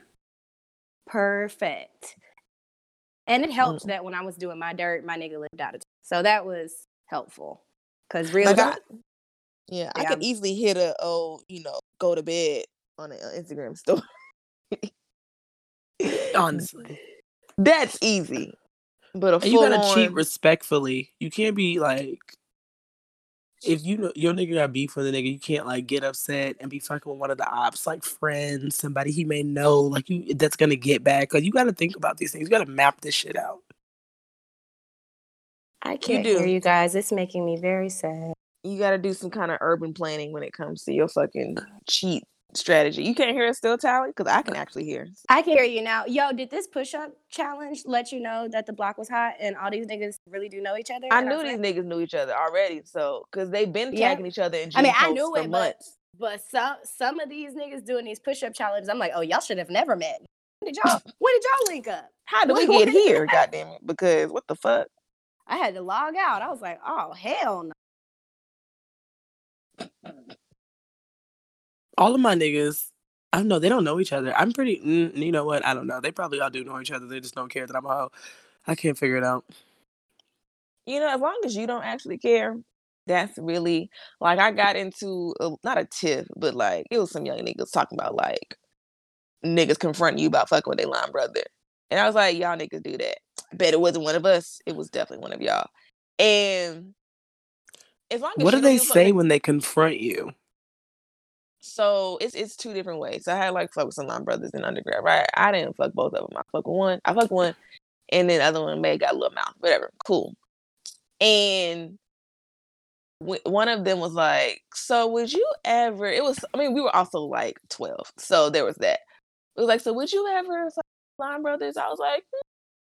perfect. And it helped Mm. that when I was doing my dirt, my nigga lived out of town, so that was helpful. Cause real Like, I- talk, Yeah, I could easily hit a oh, you know, go to bed on an Instagram story. *laughs* Honestly. That's easy. But a And you gotta cheat respectfully. You can't be like if you know your nigga got beef with a nigga, you can't like get upset and be fucking with one of the ops, like friends, somebody he may know, like you that's gonna get back. Cause you gotta think about these things. You gotta map this shit out. I can't do. hear you guys. It's making me very sad. you got to do some kind of urban planning when it comes to your fucking cheat strategy. You can't hear us still, Tally? Because I can actually hear. I can hear you now. Yo, did this push up challenge let you know that the block was hot and all these niggas really do know each other? I knew these niggas knew each other already, so because they've been Yeah. tagging each other in I mean, I knew it, but- months. But some some of these niggas doing these push up challenges, I'm like, oh, y'all should have never met. When did y'all *laughs* when did y'all link up? How did we get here? Goddamn it! Because what the fuck? I had to log out. I was like, oh hell no. All of my niggas, I don't know, they don't know each other. I'm pretty mm, you know what? I don't know. They probably all do know each other. They just don't care that I'm a hoe. I can't figure it out. You know, as long as you don't actually care, that's really like I got into a, not a tiff, but like it was some young niggas talking about like niggas confronting you about fucking with their line brother, and I was like, y'all niggas do that. Bet it wasn't one of us. It was definitely one of y'all. And as long as What do they say when they confront you? So it's it's two different ways. I had like fuck with some line brothers in undergrad, right? I didn't fuck both of them. I fuck one. I fuck one, and then the other one may got a little mouth, whatever. Cool. And w- one of them was like, "So would you ever?" It was. I mean, we were also like twelve, so there was that. It was like, "So would you ever line brothers?" I was like, "Mm,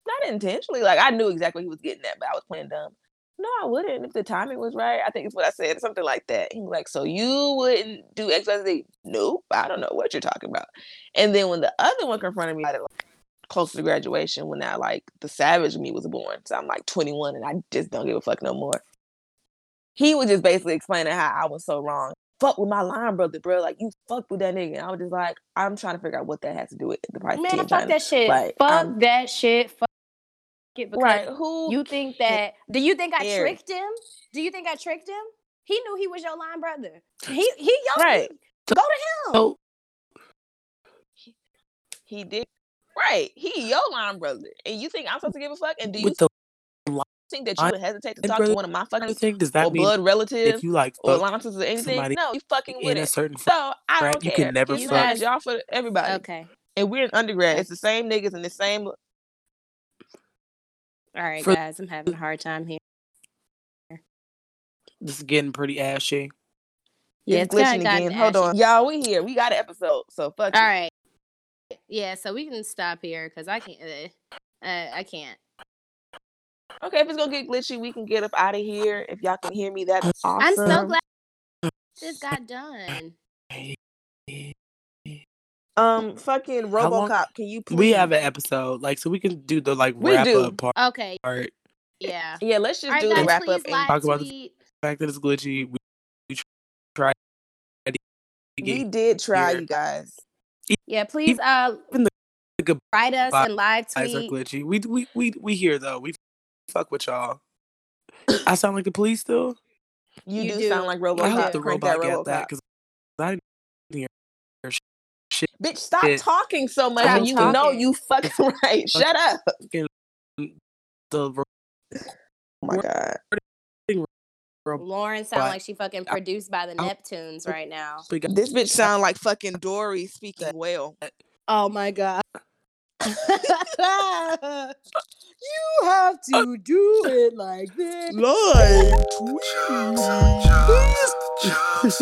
"Not intentionally." Like I knew exactly what he was getting at, but I was playing dumb. No, I wouldn't if the timing was right. I think it's what I said, something like that. He was like, "So you wouldn't do X, Y, Z?" Nope, I don't know what you're talking about. And then when the other one confronted me, it, like, close to graduation, when I like the savage me was born, so I'm like 21 and I just don't give a fuck no more. He was just basically explaining how I was so wrong. Fuck with my line brother, bro. Like you fucked with that nigga. And I was just like, I'm trying to figure out what that has to do with the price Man, fuck that shit. Like, fuck that shit. Fuck it because Right? Who? you think that do you think I cares? tricked him? Do you think I tricked him? He knew he was your line brother. He he yo Right. go to him. Oh, He did. Right. He your line brother. And you think I'm supposed to give a fuck? And do you the think that you would hesitate to talk brother to one of my fucking thing, does or that mean blood relatives if you like or line sisters or anything? No, you fucking with a it. certain So I don't you care. can never you fuck- y'all for everybody. Okay. And we're in undergrad. It's the same niggas and the same. All right, For- guys. I'm having a hard time here. this is getting pretty ashy. Yeah, it's it's kinda glitching again. Hold ashy. on, y'all. We here. We got an episode. So fuck. All you. right. Yeah, so we can stop here because I can't. Uh, uh, I can't. Okay, if it's gonna get glitchy, we can get up out of here. If y'all can hear me, that's awesome. I'm so glad this got done. *laughs* Um, fucking How long- RoboCop. Can you please? We have an episode, like, so we can do the like We wrap do. up part. Okay. part. Yeah. Yeah, let's just All right, do guys. the wrap up And talk about the- tweet. The fact that it's glitchy, we, we try we did try, here. you guys. Yeah, please. Uh, Even the good write us and live guys are glitchy. We we we we here though. We fuck with y'all. I sound like the police still. You, You do, do. sound like RoboCop. I hope the Crank robot that got RoboCop. that because I didn't hear shit. Bitch, stop Shit. talking so much. Stop and you know you *laughs* fucking *laughs* right. Shut up. The Oh my god. Lauren sound like she fucking produced by the Neptunes right now. This bitch sound like fucking Dory speaking well. Oh my god. *laughs* you have to do it like this. Live Jokes